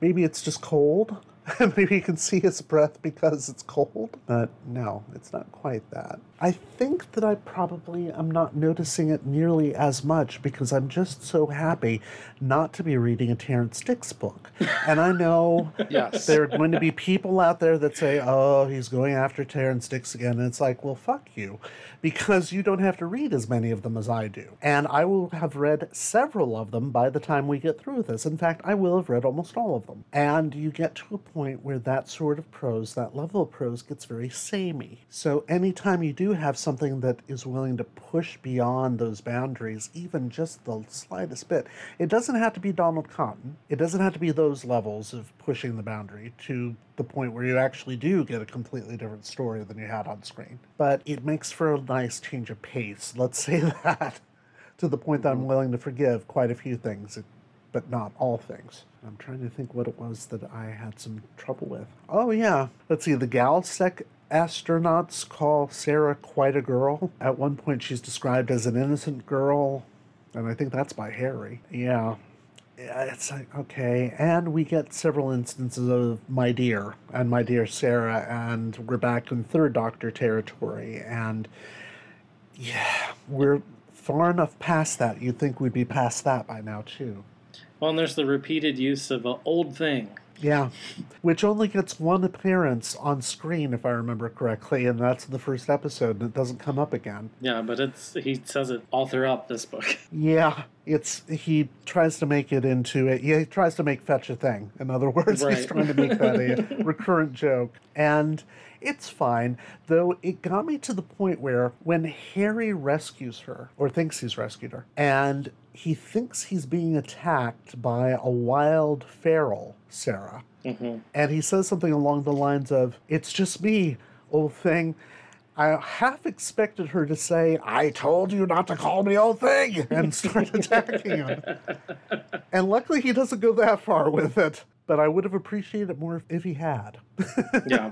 maybe it's just cold. maybe you can see his breath because it's cold. But no, it's not quite that. I think that I probably am not noticing it nearly as much because I'm just so happy not to be reading a Terrance Dicks book. And I know Yes. there are going to be people out there that say, oh, he's going after Terrance Dicks again. And it's like, well, fuck you, because you don't have to read as many of them as I do. And I will have read several of them by the time we get through this. In fact, I will have read almost all of them. And you get to a point where that sort of prose, that level of prose, gets very samey. So anytime you do have something that is willing to push beyond those boundaries, even just the slightest bit, it doesn't have to be Donald Cotton. It doesn't have to be those levels of pushing the boundary to the point where you actually do get a completely different story than you had on screen. But it makes for a nice change of pace, let's say that, to the point that I'm mm-hmm. willing to forgive quite a few things, but not all things. I'm trying to think what it was that I had some trouble with. Oh, yeah. Let's see. The Galsec astronauts call Sarah quite a girl. At one point, she's described as an innocent girl, and I think that's by Harry. Yeah. Yeah, it's like, okay. And we get several instances of my dear and my dear Sarah, and we're back in third Doctor territory. And yeah, we're far enough past that. You'd think we'd be past that by now, too. Well, and there's the repeated use of an old thing. Yeah, which only gets one appearance on screen, if I remember correctly, and that's the first episode, and it doesn't come up again. Yeah, but it's he says it all throughout this book. Yeah, it's he tries to make it into a yeah, he tries to make fetch a thing. In other words, he's trying to make that a recurrent joke, and it's fine. Though it got me to the point where when Harry rescues her or thinks he's rescued her, and he thinks he's being attacked by a wild feral Sarah, Mm-hmm. and he says something along the lines of, "It's just me, old thing." I half expected her to say, I told you not to call me old thing, and start attacking him. And luckily, he doesn't go that far with it. But I would have appreciated it more if he had. Yeah.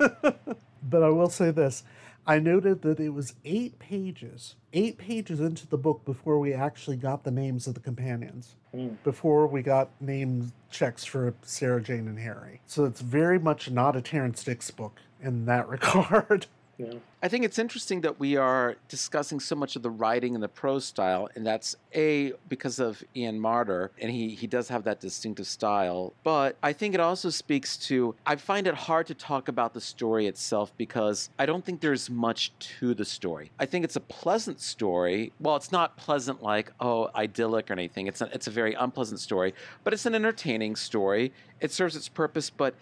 But I will say this I noted that it was eight pages, eight pages into the book before we actually got the names of the companions, Mm. before we got name checks for Sarah Jane and Harry. So it's very much not a Terrance Dicks book in that regard. Yeah. I think it's interesting that we are discussing so much of the writing and the prose style, and that's a because of Ian Marter, and he he does have that distinctive style. But I think it also speaks to I find it hard to talk about the story itself because I don't think there's much to the story. I think it's a pleasant story. Well, it's not pleasant like oh idyllic or anything. It's a, it's a very unpleasant story, but it's an entertaining story. It serves its purpose, but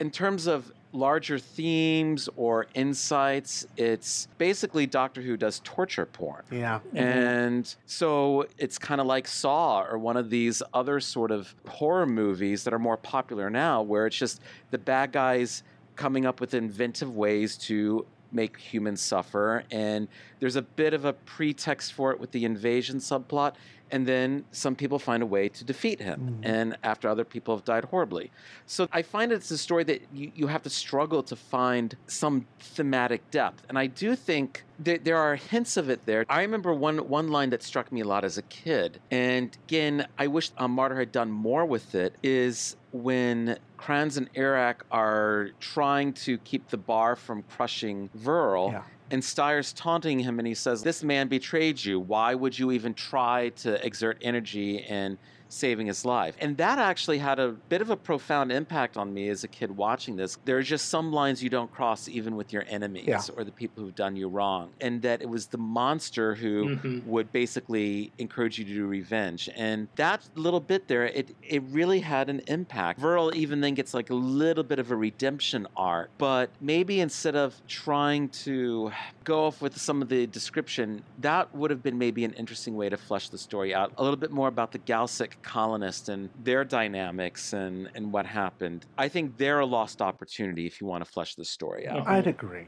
in terms of larger themes or insights, it's basically Doctor Who does torture porn. Yeah. Mm-hmm. And so it's kind of like Saw or one of these other sort of horror movies that are more popular now, where it's just the bad guys coming up with inventive ways to make humans suffer. And there's a bit of a pretext for it with the invasion subplot. And then some people find a way to defeat him, and after other people have died horribly. So I find it's a story that you, you have to struggle to find some thematic depth. And I do think there, there are hints of it there. I remember one, one line that struck me a lot as a kid. And again, I wish um, Marter had done more with it, is when Krans and Erak are trying to keep the bar from crushing Vural. And Styre's taunting him, and he says, This man betrayed you. Why would you even try to exert energy in saving his life? And that actually had a bit of a profound impact on me as a kid watching this. There are just some lines you don't cross even with your enemies Yeah. or the people who've done you wrong. And that it was the monster who Mhm. would basically encourage you to do revenge. And that little bit there, it, it really had an impact. Vural even then gets like a little bit of a redemption arc, but maybe instead of trying to go off with some of the description, that would have been maybe an interesting way to flesh the story out. A little bit more about the Galsec colonists and their dynamics and, and what happened. I think they're a lost opportunity if you want to flesh the story out. I'd agree.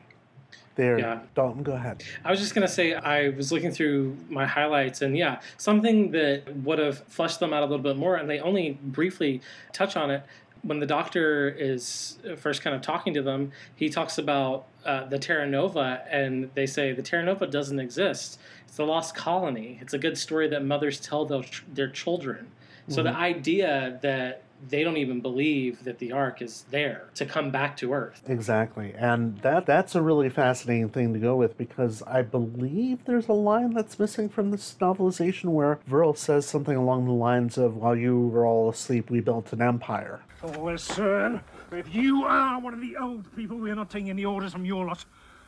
There, Yeah. Dalton, go ahead. I was just gonna say I was looking through my highlights and yeah, something that would have fleshed them out a little bit more, and they only briefly touch on it. When the doctor is first kind of talking to them, he talks about uh, the Terra Nova, and they say the Terra Nova doesn't exist. It's a lost colony. It's a good story that mothers tell their, their children. So the Mhm. idea that they don't even believe that the Ark is there to come back to Earth. Exactly. And that that's a really fascinating thing to go with because I believe there's a line that's missing from this novelization where Vural says something along the lines of while you were all asleep we built an empire. Listen, if you are one of the old people, we're not taking any orders from your lot.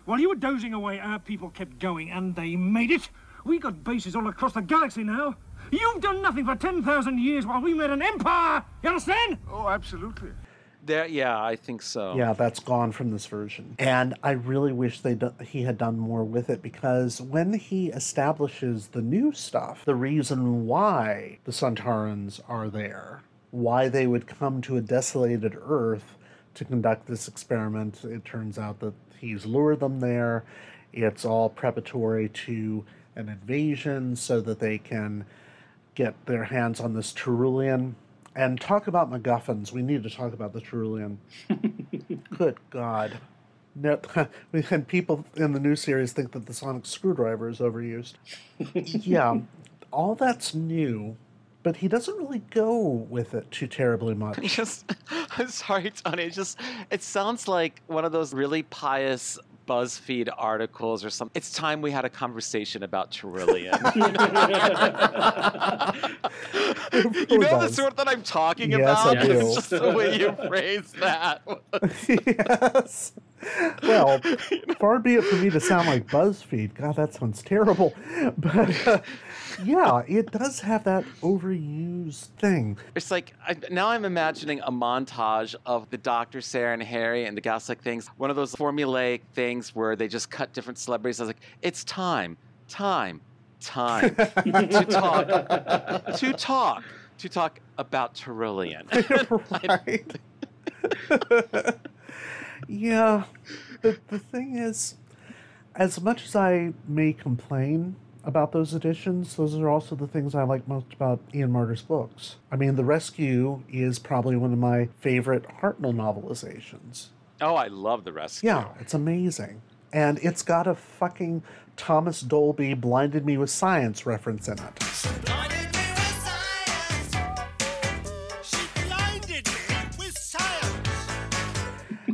While you were dozing away, our people kept going, and they made it. We got bases all across the galaxy now. You've done nothing for 10,000 years while we made an empire! You understand? Oh, absolutely. There, yeah, I think so. Yeah, that's gone from this version. And I really wish they do- he had done more with it because when he establishes the new stuff, the reason why the Sontarans are there, why they would come to a desolated Earth to conduct this experiment, it turns out that he's lured them there. It's all preparatory to an invasion so that they can get their hands on this terullian. And talk about MacGuffins. We need to talk about the terullian. Good God. No, had people in the new series think that the sonic screwdriver is overused. yeah, all that's new, but he doesn't really go with it too terribly much. just I'm sorry, Tony. It just it sounds like one of those really pious BuzzFeed articles or something. It's time we had a conversation about terullian. you know the sort that I'm talking Yes, about? I do. It's just the way you phrase that. yes. Well, far be it for me to sound like BuzzFeed. God, that sounds terrible. But uh, yeah, it does have that overused thing. It's like I, now I'm imagining a montage of the Doctor, Sarah, and Harry and the Gaslight things. One of those formulaic things where they just cut different celebrities. I was like, it's time, time, time to talk, to talk, to talk about terullian. right. Yeah. The, the thing is, as much as I may complain about those editions, those are also the things I like most about Ian Marter's books. I mean, The Rescue is probably one of my favorite Hartnell novelizations. Oh, I love the rescue. Yeah, it's amazing. And it's got a fucking Thomas Dolby blinded me with science reference in it.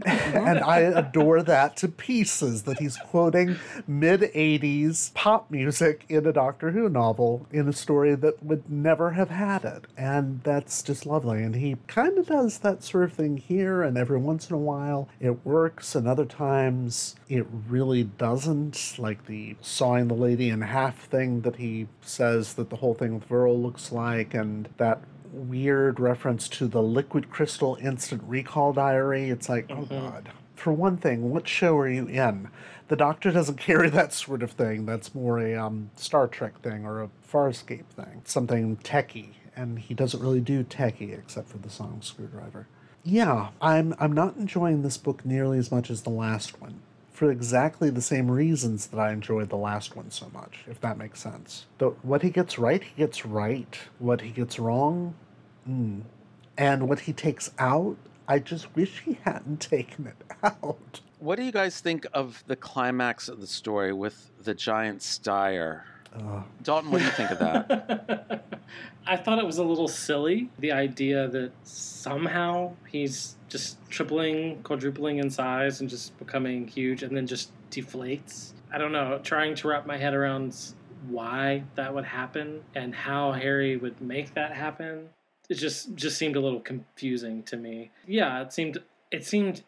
and I adore that to pieces that he's quoting mid 80s pop music in a Doctor Who novel in a story that would never have had it. And that's just lovely. And he kind of does that sort of thing here, and every once in a while it works, and other times it really doesn't. Like the sawing the lady in half thing that he says that the whole thing with Vural looks like, and that weird reference to the liquid crystal instant recall diary. It's like, oh god. For one thing, what show are you in? The Doctor doesn't carry that sort of thing. That's more a um, Star Trek thing or a Farscape thing, something techie. And he doesn't really do techie except for the sonic Screwdriver. Yeah, I'm I'm not enjoying this book nearly as much as the last one. For exactly the same reasons that I enjoyed the last one so much, if that makes sense. The, what he gets right, he gets right. What he gets wrong, mm. and what he takes out, I just wish he hadn't taken it out. What do you guys think of the climax of the story with the giant Styre? Dalton, what do you think of that? I thought it was a little silly. The idea that somehow he's just tripling, quadrupling in size and just becoming huge and then just deflates. I don't know, trying to wrap my head around why that would happen and how Harry would make that happen. It just just seemed a little confusing to me. Yeah, it seemed it seemed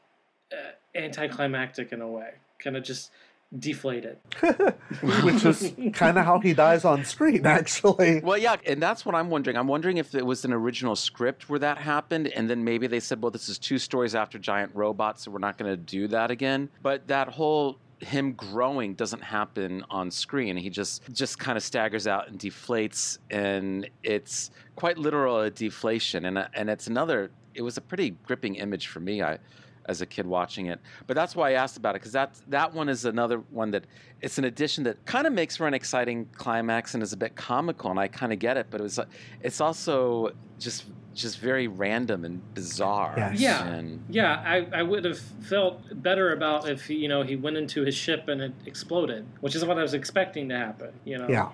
uh, anticlimactic in a way. Kind of just deflated. Which is kind of how he dies on screen, actually. Well, yeah, and that's what I'm wondering. I'm wondering if it was an original script where that happened, and then maybe they said, well, this is two stories after Giant Robots, so we're not going to do that again. But that whole him growing doesn't happen on screen. He just just kind of staggers out and deflates, and it's quite literal a deflation. And and it's another. It was a pretty gripping image for me. I as a kid watching it. But that's why I asked about it because that that one is another one that it's an addition that kind of makes for an exciting climax and is a bit comical, and I kind of get it. But it was it's also just just very random and bizarre. Yeah, And yeah. I, I would have felt better about if you know he went into his ship and it exploded, which is what I was expecting to happen. You know. Yeah.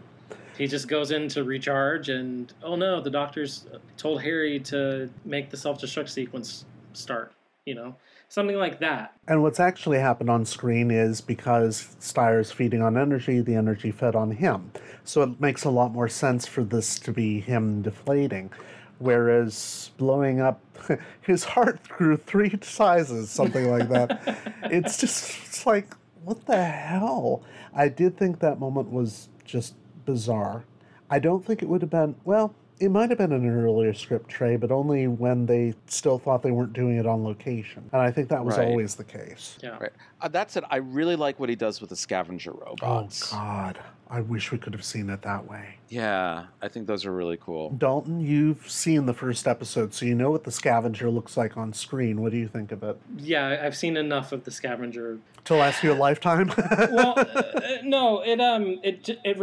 He just goes in to recharge, and oh no, the doctors told Harry to make the self-destruct sequence start. You know, something like that. And what's actually happened on screen is because Styre's feeding on energy, the energy fed on him. So it makes a lot more sense for this to be him deflating. Whereas blowing up his heart grew three sizes, something like that. it's just it's like, what the hell? I did think that moment was just bizarre. I don't think it would have been, well, it might have been in an earlier script tray, but only when they still thought they weren't doing it on location. And I think that was Right. always the case. Yeah. Right. Uh, that said, I really like what he does with the scavenger robots. Oh, God. I wish we could have seen it that way. Yeah, I think those are really cool. Dalton, you've seen the first episode, so you know what the scavenger looks like on screen. What do you think of it? Yeah, I've seen enough of the scavenger To last you a lifetime? well, uh, no, it um, it it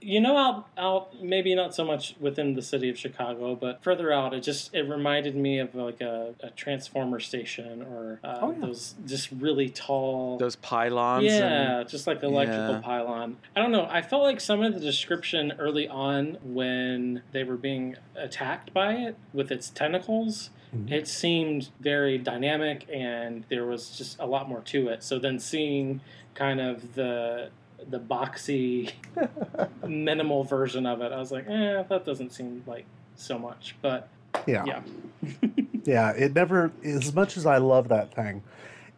you know out out maybe not so much within the city of Chicago, but further out, it just it reminded me of like a, a transformer station or uh, Oh, yeah. those just really tall Those pylons. Yeah, and- just like the electrical Yeah. pylon. I don't know. I felt like some of the description early on when they were being attacked by it with its tentacles, Mhm. it seemed very dynamic and there was just a lot more to it. So then seeing kind of the the boxy minimal version of it, I was like, eh, that doesn't seem like so much. But Yeah. yeah. yeah, it never, as much as I love that thing,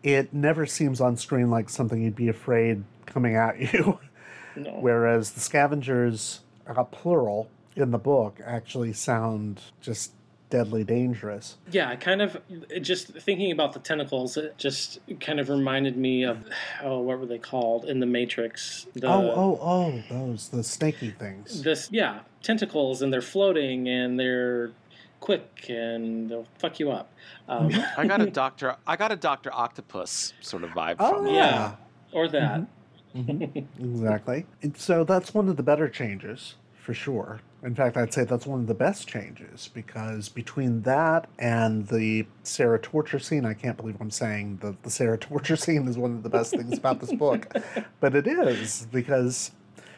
it never seems on screen like something you'd be afraid coming at you. No. Whereas the scavengers, uh, plural, in the book actually sound just deadly dangerous. Yeah, kind of just thinking about the tentacles. It just kind of reminded me of oh, what were they called in the Matrix? The, oh, oh, oh, those, the snaky things. This yeah, tentacles, and they're floating and they're quick and they'll fuck you up. Um, I got a doctor. I got a Doctor Octopus sort of vibe Oh, from it. yeah, or that. Exactly. And so that's one of the better changes, for sure. In fact, I'd say that's one of the best changes because between that and the Sarah torture scene, I can't believe I'm saying the, the Sarah torture scene is one of the best things about this book. But it is because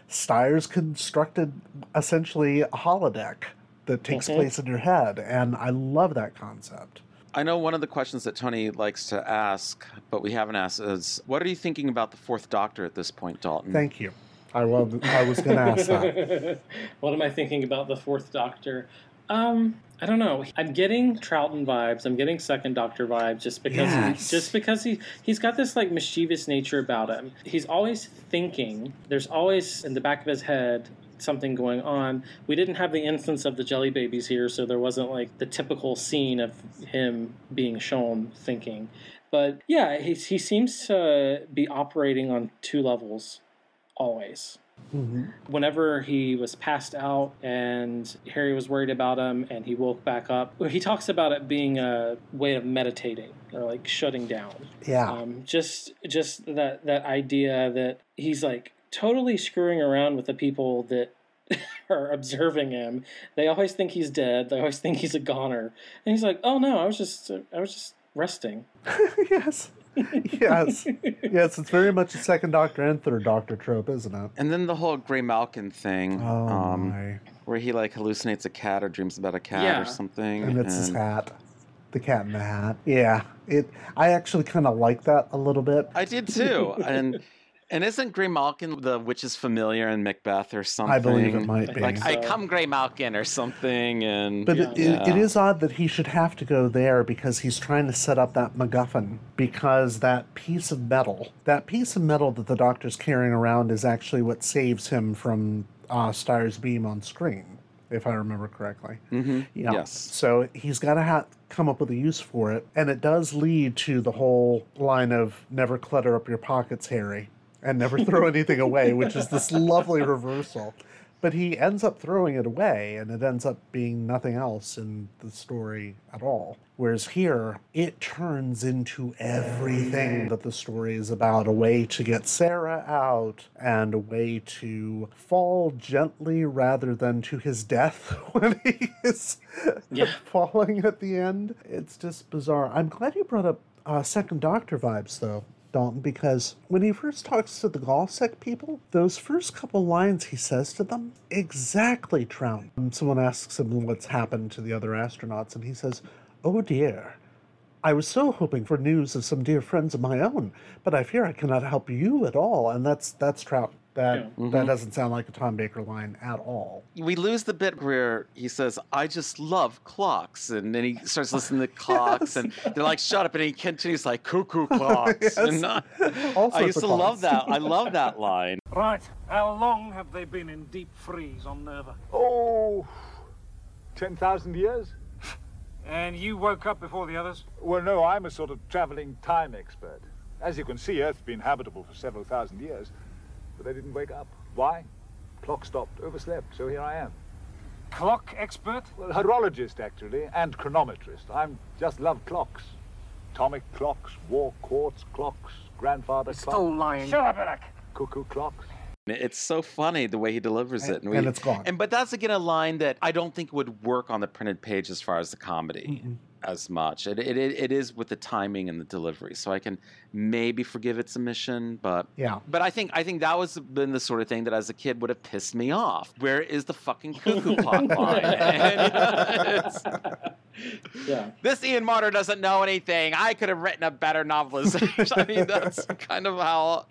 Styre's constructed essentially a holodeck that takes Mhm. place in your head. And I love that concept. I know one of the questions that Tony likes to ask, but we haven't asked, is what are you thinking about the Fourth Doctor at this point, Dalton? Thank you. I was, I was going to ask that. what am I thinking about the Fourth Doctor? Um, I don't know. I'm getting Troughton vibes. I'm getting Second Doctor vibes just because Yes. he, just because he he's got this like mischievous nature about him. He's always thinking. There's always in the back of his head something going on. We didn't have the instance of the jelly babies here, so there wasn't like the typical scene of him being shown thinking. But yeah, he, he seems to be operating on two levels always whenever he was passed out and Harry was worried about him and he woke back up, he talks about it being a way of meditating or like shutting down. Yeah. Um, just just that that idea that he's like totally screwing around with the people that are observing him. They always think he's dead. They always think he's a goner. And he's like, "Oh no, I was just I was just resting." yes. yes. Yes, it's very much a second Doctor and third Doctor trope, isn't it? And then the whole Grey Malkin thing, Oh, um, my. where he like hallucinates a cat or dreams about a cat Yeah. or something. And it's his hat. The cat in the hat. Yeah. It I actually kind of like that a little bit. I did too. and and isn't Grey Malkin the witch's familiar in Macbeth or something? I believe it might be. Like I come Grey Malkin or something, and But it, it, it is odd that he should have to go there because he's trying to set up that MacGuffin. Because that piece of metal, that piece of metal that the doctor's carrying around, is actually what saves him from uh, Styre's beam on screen, if I remember correctly. Mm-hmm. Yeah. Yes. So he's got to ha- come up with a use for it, and it does lead to the whole line of "never clutter up your pockets, Harry," and never throw anything away, which is this lovely reversal. But he ends up throwing it away, and it ends up being nothing else in the story at all. Whereas here, it turns into everything that the story is about a way to get Sarah out, and a way to fall gently rather than to his death when he is falling at the end. It's just bizarre. I'm glad you brought up uh, Second Doctor vibes, though. Dalton, because when he first talks to the Galsec people, those first couple lines he says to them, exactly Trout. Um, someone asks him what's happened to the other astronauts, and he says, Oh dear, I was so hoping for news of some dear friends of my own, but I fear I cannot help you at all. And that's that's Trout. That Yeah. that Mhm. doesn't sound like a Tom Baker line at all. we lose the bit where he says, "I just love clocks," and then he starts listening to clocks, and they're like, "Shut up!" And he continues like, "Cuckoo clocks." Yes. And I, All I used of to love that. I love that line. Right. How long have they been in deep freeze on Nerva? Oh, 10,000 years? And you woke up before the others? Well, no, I'm a sort of traveling time expert. As you can see, Earth's been habitable for several thousand years, but they didn't wake up. Why? Clock stopped, overslept, so here I am. Clock expert? Well, horologist, actually, and chronometrist. I'm just love clocks. Atomic clocks, war quartz clocks, grandfather clocks. still lying. Shut up, Eric. Cuckoo clocks. It's so funny the way he delivers it, And- we- and it's gone. And but that's again a line that I don't think would work on the printed page as far as the comedy mm-hmm. as much. It, it it is with the timing and the delivery, so I can maybe forgive its omission, but Yeah. But I think I think that was been the sort of thing that as a kid would have pissed me off. Where is the fucking cuckoo clock line? And it's- Yeah. this Ian Marter doesn't know anything. I could have written a better novelization. I mean, that's kind of how,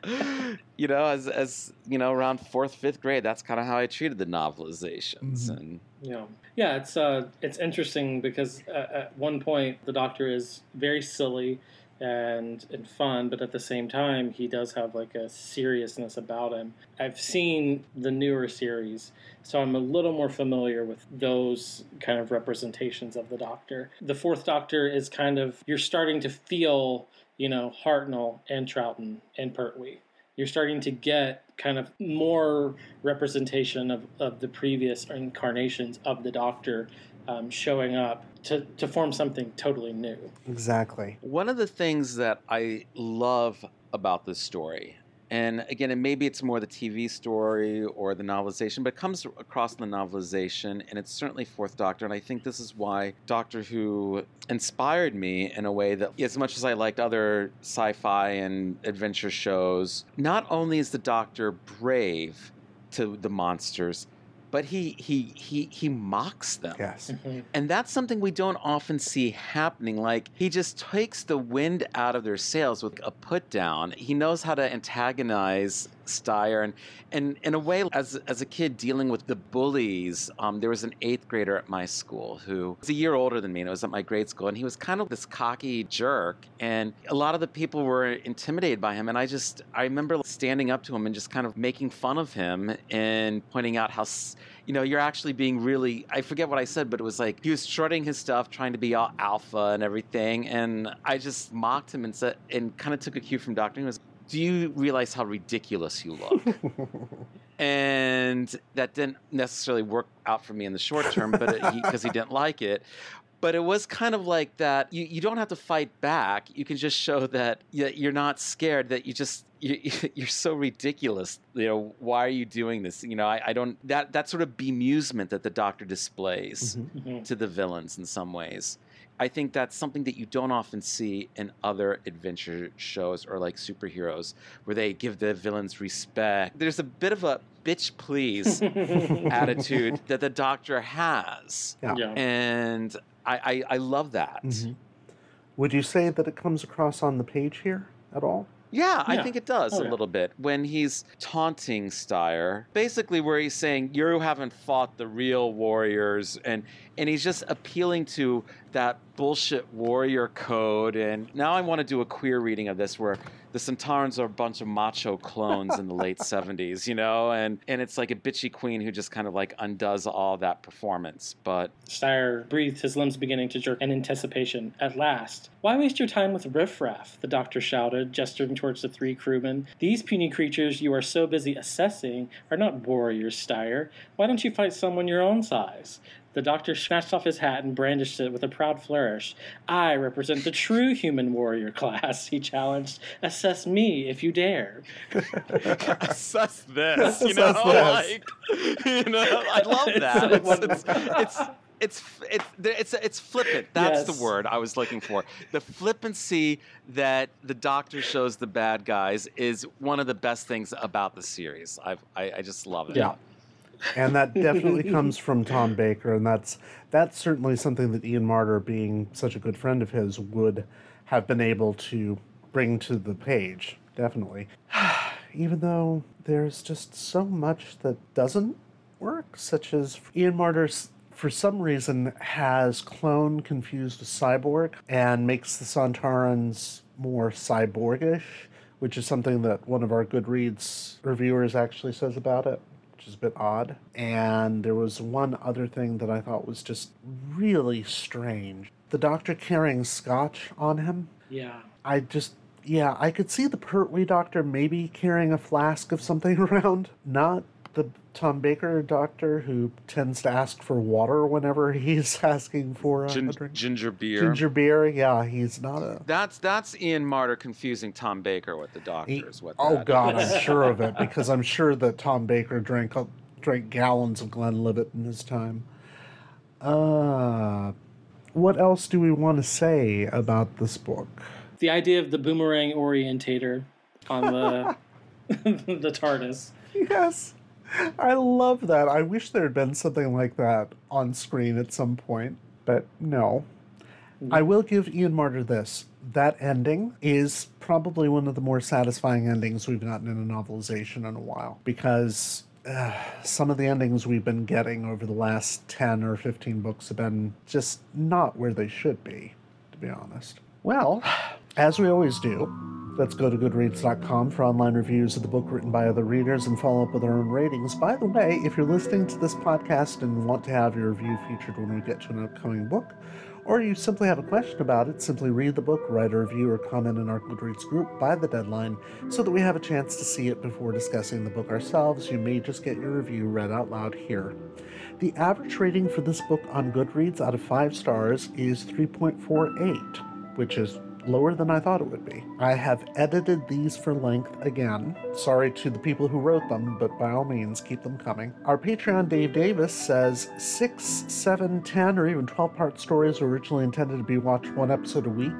you know, as as you know, around fourth, fifth grade, that's kind of how I treated the novelizations. And Yeah, yeah, it's uh, it's interesting because uh, at one point the Doctor is very silly and and fun, but at the same time he does have like a seriousness about him. I've seen the newer series, so I'm a little more familiar with those kind of representations of the Doctor. The Fourth Doctor is kind of you're starting to feel, you know, Hartnell and Troughton and Pertwee you're starting to get kind of more representation of, of the previous incarnations of the Doctor um, showing up to, to form something totally new. Exactly. One of the things that I love about this story, and again, and maybe it's more the TV story or the novelization, but it comes across in the novelization, and it's certainly Fourth Doctor, and I think this is why Doctor Who inspired me in a way that, as much as I liked other sci-fi and adventure shows, not only is the Doctor brave to the monsters, but he he he he mocks them. Yes. Mm-hmm. And that's something we don't often see happening. Like he just takes the wind out of their sails with a put down. He knows how to antagonize Styre and and in a way as as a kid dealing with the bullies, um, there was an eighth grader at my school who was a year older than me and it was at my grade school and he was kind of this cocky jerk and a lot of the people were intimidated by him and I just I remember standing up to him and just kind of making fun of him and pointing out how you know you're actually being really I forget what I said but it was like he was strutting his stuff trying to be all alpha and everything and I just mocked him and said and kind of took a cue from Doctor Who was do you realize how ridiculous you look? and that didn't necessarily work out for me in the short term, but because he, didn't like it. But it was kind of like that. You, you don't have to fight back. You can just show that you're not scared. That you just you, you're so ridiculous. You know why are you doing this? You know I, I don't that that sort of bemusement that the Doctor displays mm-hmm. to the villains in some ways. I think that's something that you don't often see in other adventure shows or like superheroes, where they give the villains respect. There's a bit of a bitch please attitude that the Doctor has, Yeah. Yeah. and I, I I love that. Mhm. Would you say that it comes across on the page here at all? Yeah, I think it does Oh, a yeah. little bit when he's taunting Styre. Basically, where he's saying you haven't fought the real warriors, and and he's just appealing to that bullshit warrior code. And now I want to do a queer reading of this, where the Sontarans are a bunch of macho clones in the late '70s, you know, and and it's like a bitchy queen who just kind of like undoes all that performance. But Styre breathed, his limbs beginning to jerk in anticipation. At last. Why waste your time with riffraff? The doctor shouted, gesturing towards the three crewmen. These puny creatures you are so busy assessing are not warriors, Styre. Why don't you fight someone your own size? The doctor snatched off his hat and brandished it with a proud flourish. I represent the true human warrior class, he challenged. Assess me if you dare. assess this, you know, Assess this. like you know, I love that. It's It's it's it's it's it's it's, it's flippant. That's Yes. the word I was looking for. The flippancy that the Doctor shows the bad guys is one of the best things about the series. I've, I I just love it. Yeah. And that definitely comes from Tom Baker, and that's that's certainly something that Ian Marter, being such a good friend of his, would have been able to bring to the page. Definitely, even though there's just so much that doesn't work, such as Ian Marter. s- For some reason, has clone confused with cyborg and makes the Sontarans more cyborgish, which is something that one of our Goodreads reviewers actually says about it which is a bit odd. And there was one other thing that I thought was just really strange. The doctor carrying scotch on him. Yeah. I just, yeah, I could see the Pertwee doctor maybe carrying a flask of something around, not the Tom Baker doctor who tends to ask for water whenever he's asking for a, Gin- a drink. ginger beer. Ginger beer, yeah, he's not a. That's that's Ian Marter confusing Tom Baker with the doctors. with Oh that. God, I'm sure of it because I'm sure that Tom Baker drank a- drank gallons of Glenlivet in his time. Uh, what else do we want to say about this book? The idea of the boomerang orientator on the the TARDIS. Yes, I love that. I wish there had been something like that on screen at some point, but no. I will give Ian Marter this. That ending is probably one of the more satisfying endings we've gotten in a novelization in a while because uh, some of the endings we've been getting over the last 10 or 15 books have been just not where they should be, to be honest. Well, as we always do, let's go to goodreads.com for online reviews of the book written by other readers and follow up with our own ratings. By the way, if you're listening to this podcast and want to have your review featured when we get to an upcoming book, or you simply have a question about it, simply read the book, write a review, or comment in our Goodreads group by the deadline so that we have a chance to see it before discussing the book ourselves. You may just get your review read out loud here. The average rating for this book on Goodreads out of five stars is 3.48, which is lower than I thought it would be. I have edited these for length again. Sorry to the people who wrote them, but by all means, keep them coming. Our Patreon Dave Davis says 6, 7, 10, or even 12 part stories were originally intended to be watched one episode a week.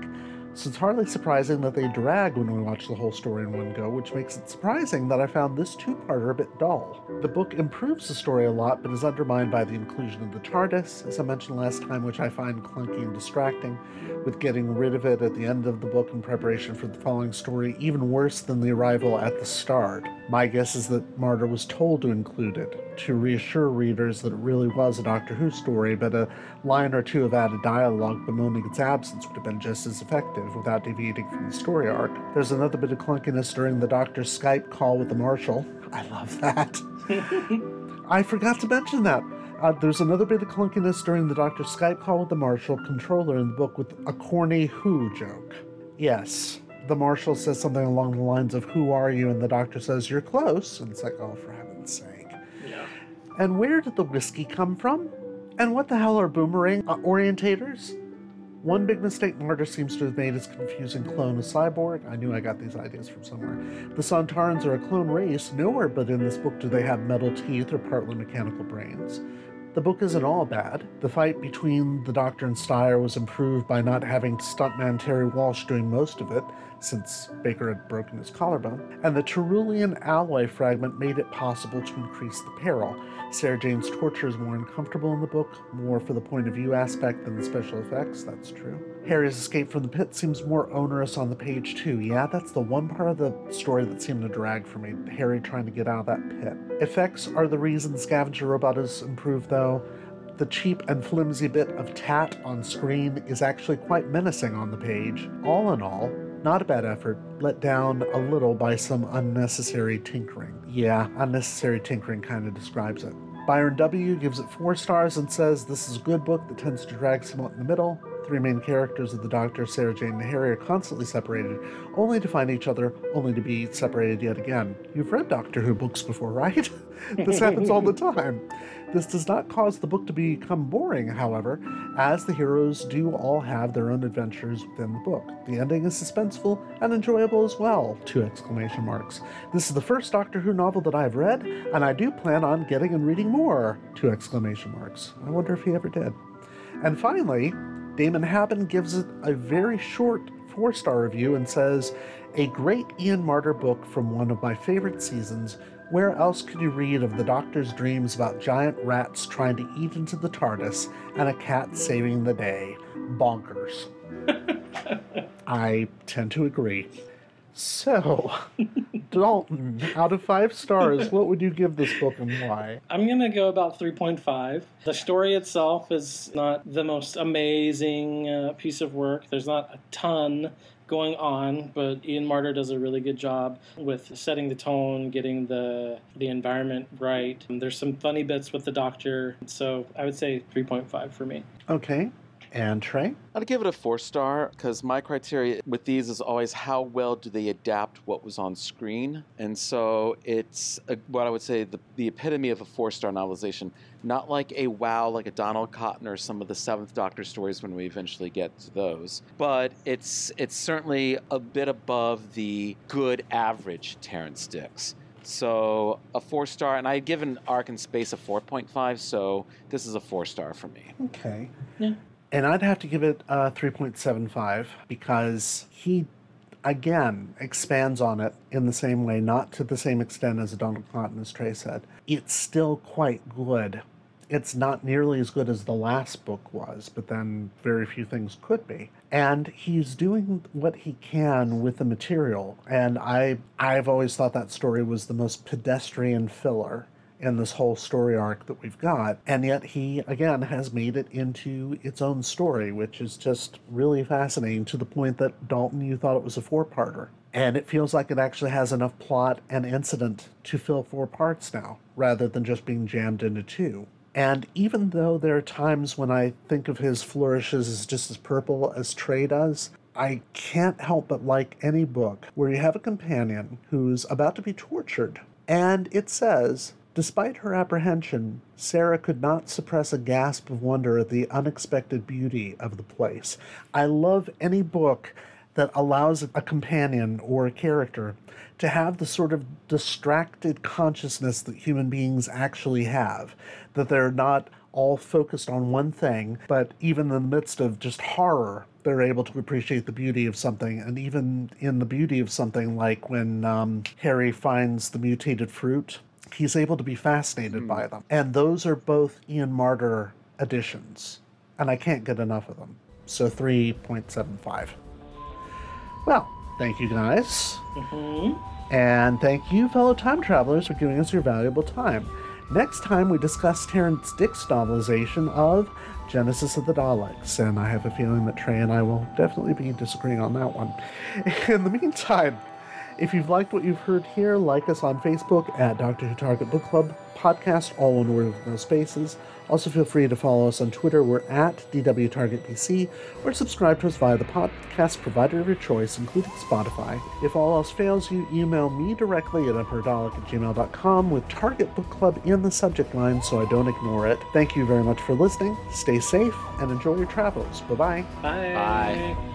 So it's hardly surprising that they drag when we watch the whole story in one go, which makes it surprising that I found this two parter a bit dull. The book improves the story a lot, but is undermined by the inclusion of the TARDIS, as I mentioned last time, which I find clunky and distracting, with getting rid of it at the end of the book in preparation for the following story even worse than the arrival at the start. My guess is that Marter was told to include it, to reassure readers that it really was a Doctor Who story, but a line or two of added dialogue bemoaning its absence would have been just as effective without deviating from the story arc. There's another bit of clunkiness during the Doctor's Skype call with the Marshal. I love that. I forgot to mention that. Uh, there's another bit of clunkiness during the Doctor's Skype call with the Marshal controller in the book with a corny Who joke. Yes, the Marshal says something along the lines of, Who are you? And the Doctor says, You're close. And it's like, Oh, for heaven's sake. Yeah. And where did the whiskey come from? And what the hell are boomerang uh, orientators? One big mistake Marter seems to have made is confusing clone with cyborg. I knew I got these ideas from somewhere. The Sontarans are a clone race. Nowhere but in this book do they have metal teeth or partly mechanical brains. The book isn't all bad. The fight between the Doctor and Styre was improved by not having stuntman Terry Walsh doing most of it, since Baker had broken his collarbone, and the terullian alloy fragment made it possible to increase the peril. Sarah Jane's torture is more uncomfortable in the book, more for the point of view aspect than the special effects, that's true. Harry's escape from the pit seems more onerous on the page, too. Yeah, that's the one part of the story that seemed to drag for me Harry trying to get out of that pit. Effects are the reason scavenger robot is improved, though. The cheap and flimsy bit of tat on screen is actually quite menacing on the page. All in all, not a bad effort, let down a little by some unnecessary tinkering. Yeah, unnecessary tinkering kind of describes it. Byron W. gives it four stars and says this is a good book that tends to drag somewhat in the middle. Three main characters of the Doctor, Sarah Jane, and Harry are constantly separated, only to find each other, only to be separated yet again. You've read Doctor Who books before, right? this happens all the time. This does not cause the book to become boring, however, as the heroes do all have their own adventures within the book. The ending is suspenseful and enjoyable as well, two exclamation marks. This is the first Doctor Who novel that I've read, and I do plan on getting and reading more, two exclamation marks. I wonder if he ever did. And finally, Damon Haben gives it a very short four star review and says, A great Ian Marter book from one of my favorite seasons. Where else could you read of the Doctor's dreams about giant rats trying to eat into the TARDIS and a cat saving the day? Bonkers. I tend to agree. So, Dalton, out of five stars, what would you give this book and why? I'm going to go about 3.5. The story itself is not the most amazing uh, piece of work. There's not a ton going on, but Ian Marter does a really good job with setting the tone, getting the the environment right. There's some funny bits with the doctor, so I would say 3.5 for me. Okay. And Trey? I'd give it a four star because my criteria with these is always how well do they adapt what was on screen. And so it's a, what I would say the, the epitome of a four star novelization. Not like a wow, like a Donald Cotton or some of the Seventh Doctor stories when we eventually get to those. But it's, it's certainly a bit above the good average Terrance Dicks. So a four star, and I had given Ark in Space a 4.5, so this is a four star for me. Okay. Yeah. And I'd have to give it a 3.75 because he, again, expands on it in the same way, not to the same extent as Donald Cotton, as Trey said. It's still quite good. It's not nearly as good as the last book was, but then very few things could be. And he's doing what he can with the material. And I, I've always thought that story was the most pedestrian filler in this whole story arc that we've got. And yet he, again, has made it into its own story, which is just really fascinating to the point that Dalton, you thought it was a four parter. And it feels like it actually has enough plot and incident to fill four parts now, rather than just being jammed into two. And even though there are times when I think of his flourishes as just as purple as Trey does, I can't help but like any book where you have a companion who's about to be tortured, and it says, Despite her apprehension, Sarah could not suppress a gasp of wonder at the unexpected beauty of the place. I love any book that allows a companion or a character to have the sort of distracted consciousness that human beings actually have, that they're not all focused on one thing, but even in the midst of just horror, they're able to appreciate the beauty of something. And even in the beauty of something, like when um, Harry finds the mutated fruit, he's able to be fascinated hmm. by them. And those are both Ian Marter editions. And I can't get enough of them. So 3.75. Well, thank you guys. Mm-hmm. And thank you, fellow time travelers, for giving us your valuable time. Next time, we discuss Terrance Dick's novelization of Genesis of the Daleks, and I have a feeling that Trey and I will definitely be disagreeing on that one. In the meantime, if you've liked what you've heard here, like us on Facebook at Doctor Who Target Book Club Podcast, all one word with no spaces. Also, feel free to follow us on Twitter. We're at DW Target PC, or subscribe to us via the podcast provider of your choice, including Spotify. If all else fails, you email me directly at emperordalek at gmail.com with Target Book Club in the subject line so I don't ignore it. Thank you very much for listening. Stay safe and enjoy your travels. Bye-bye. Bye. Bye.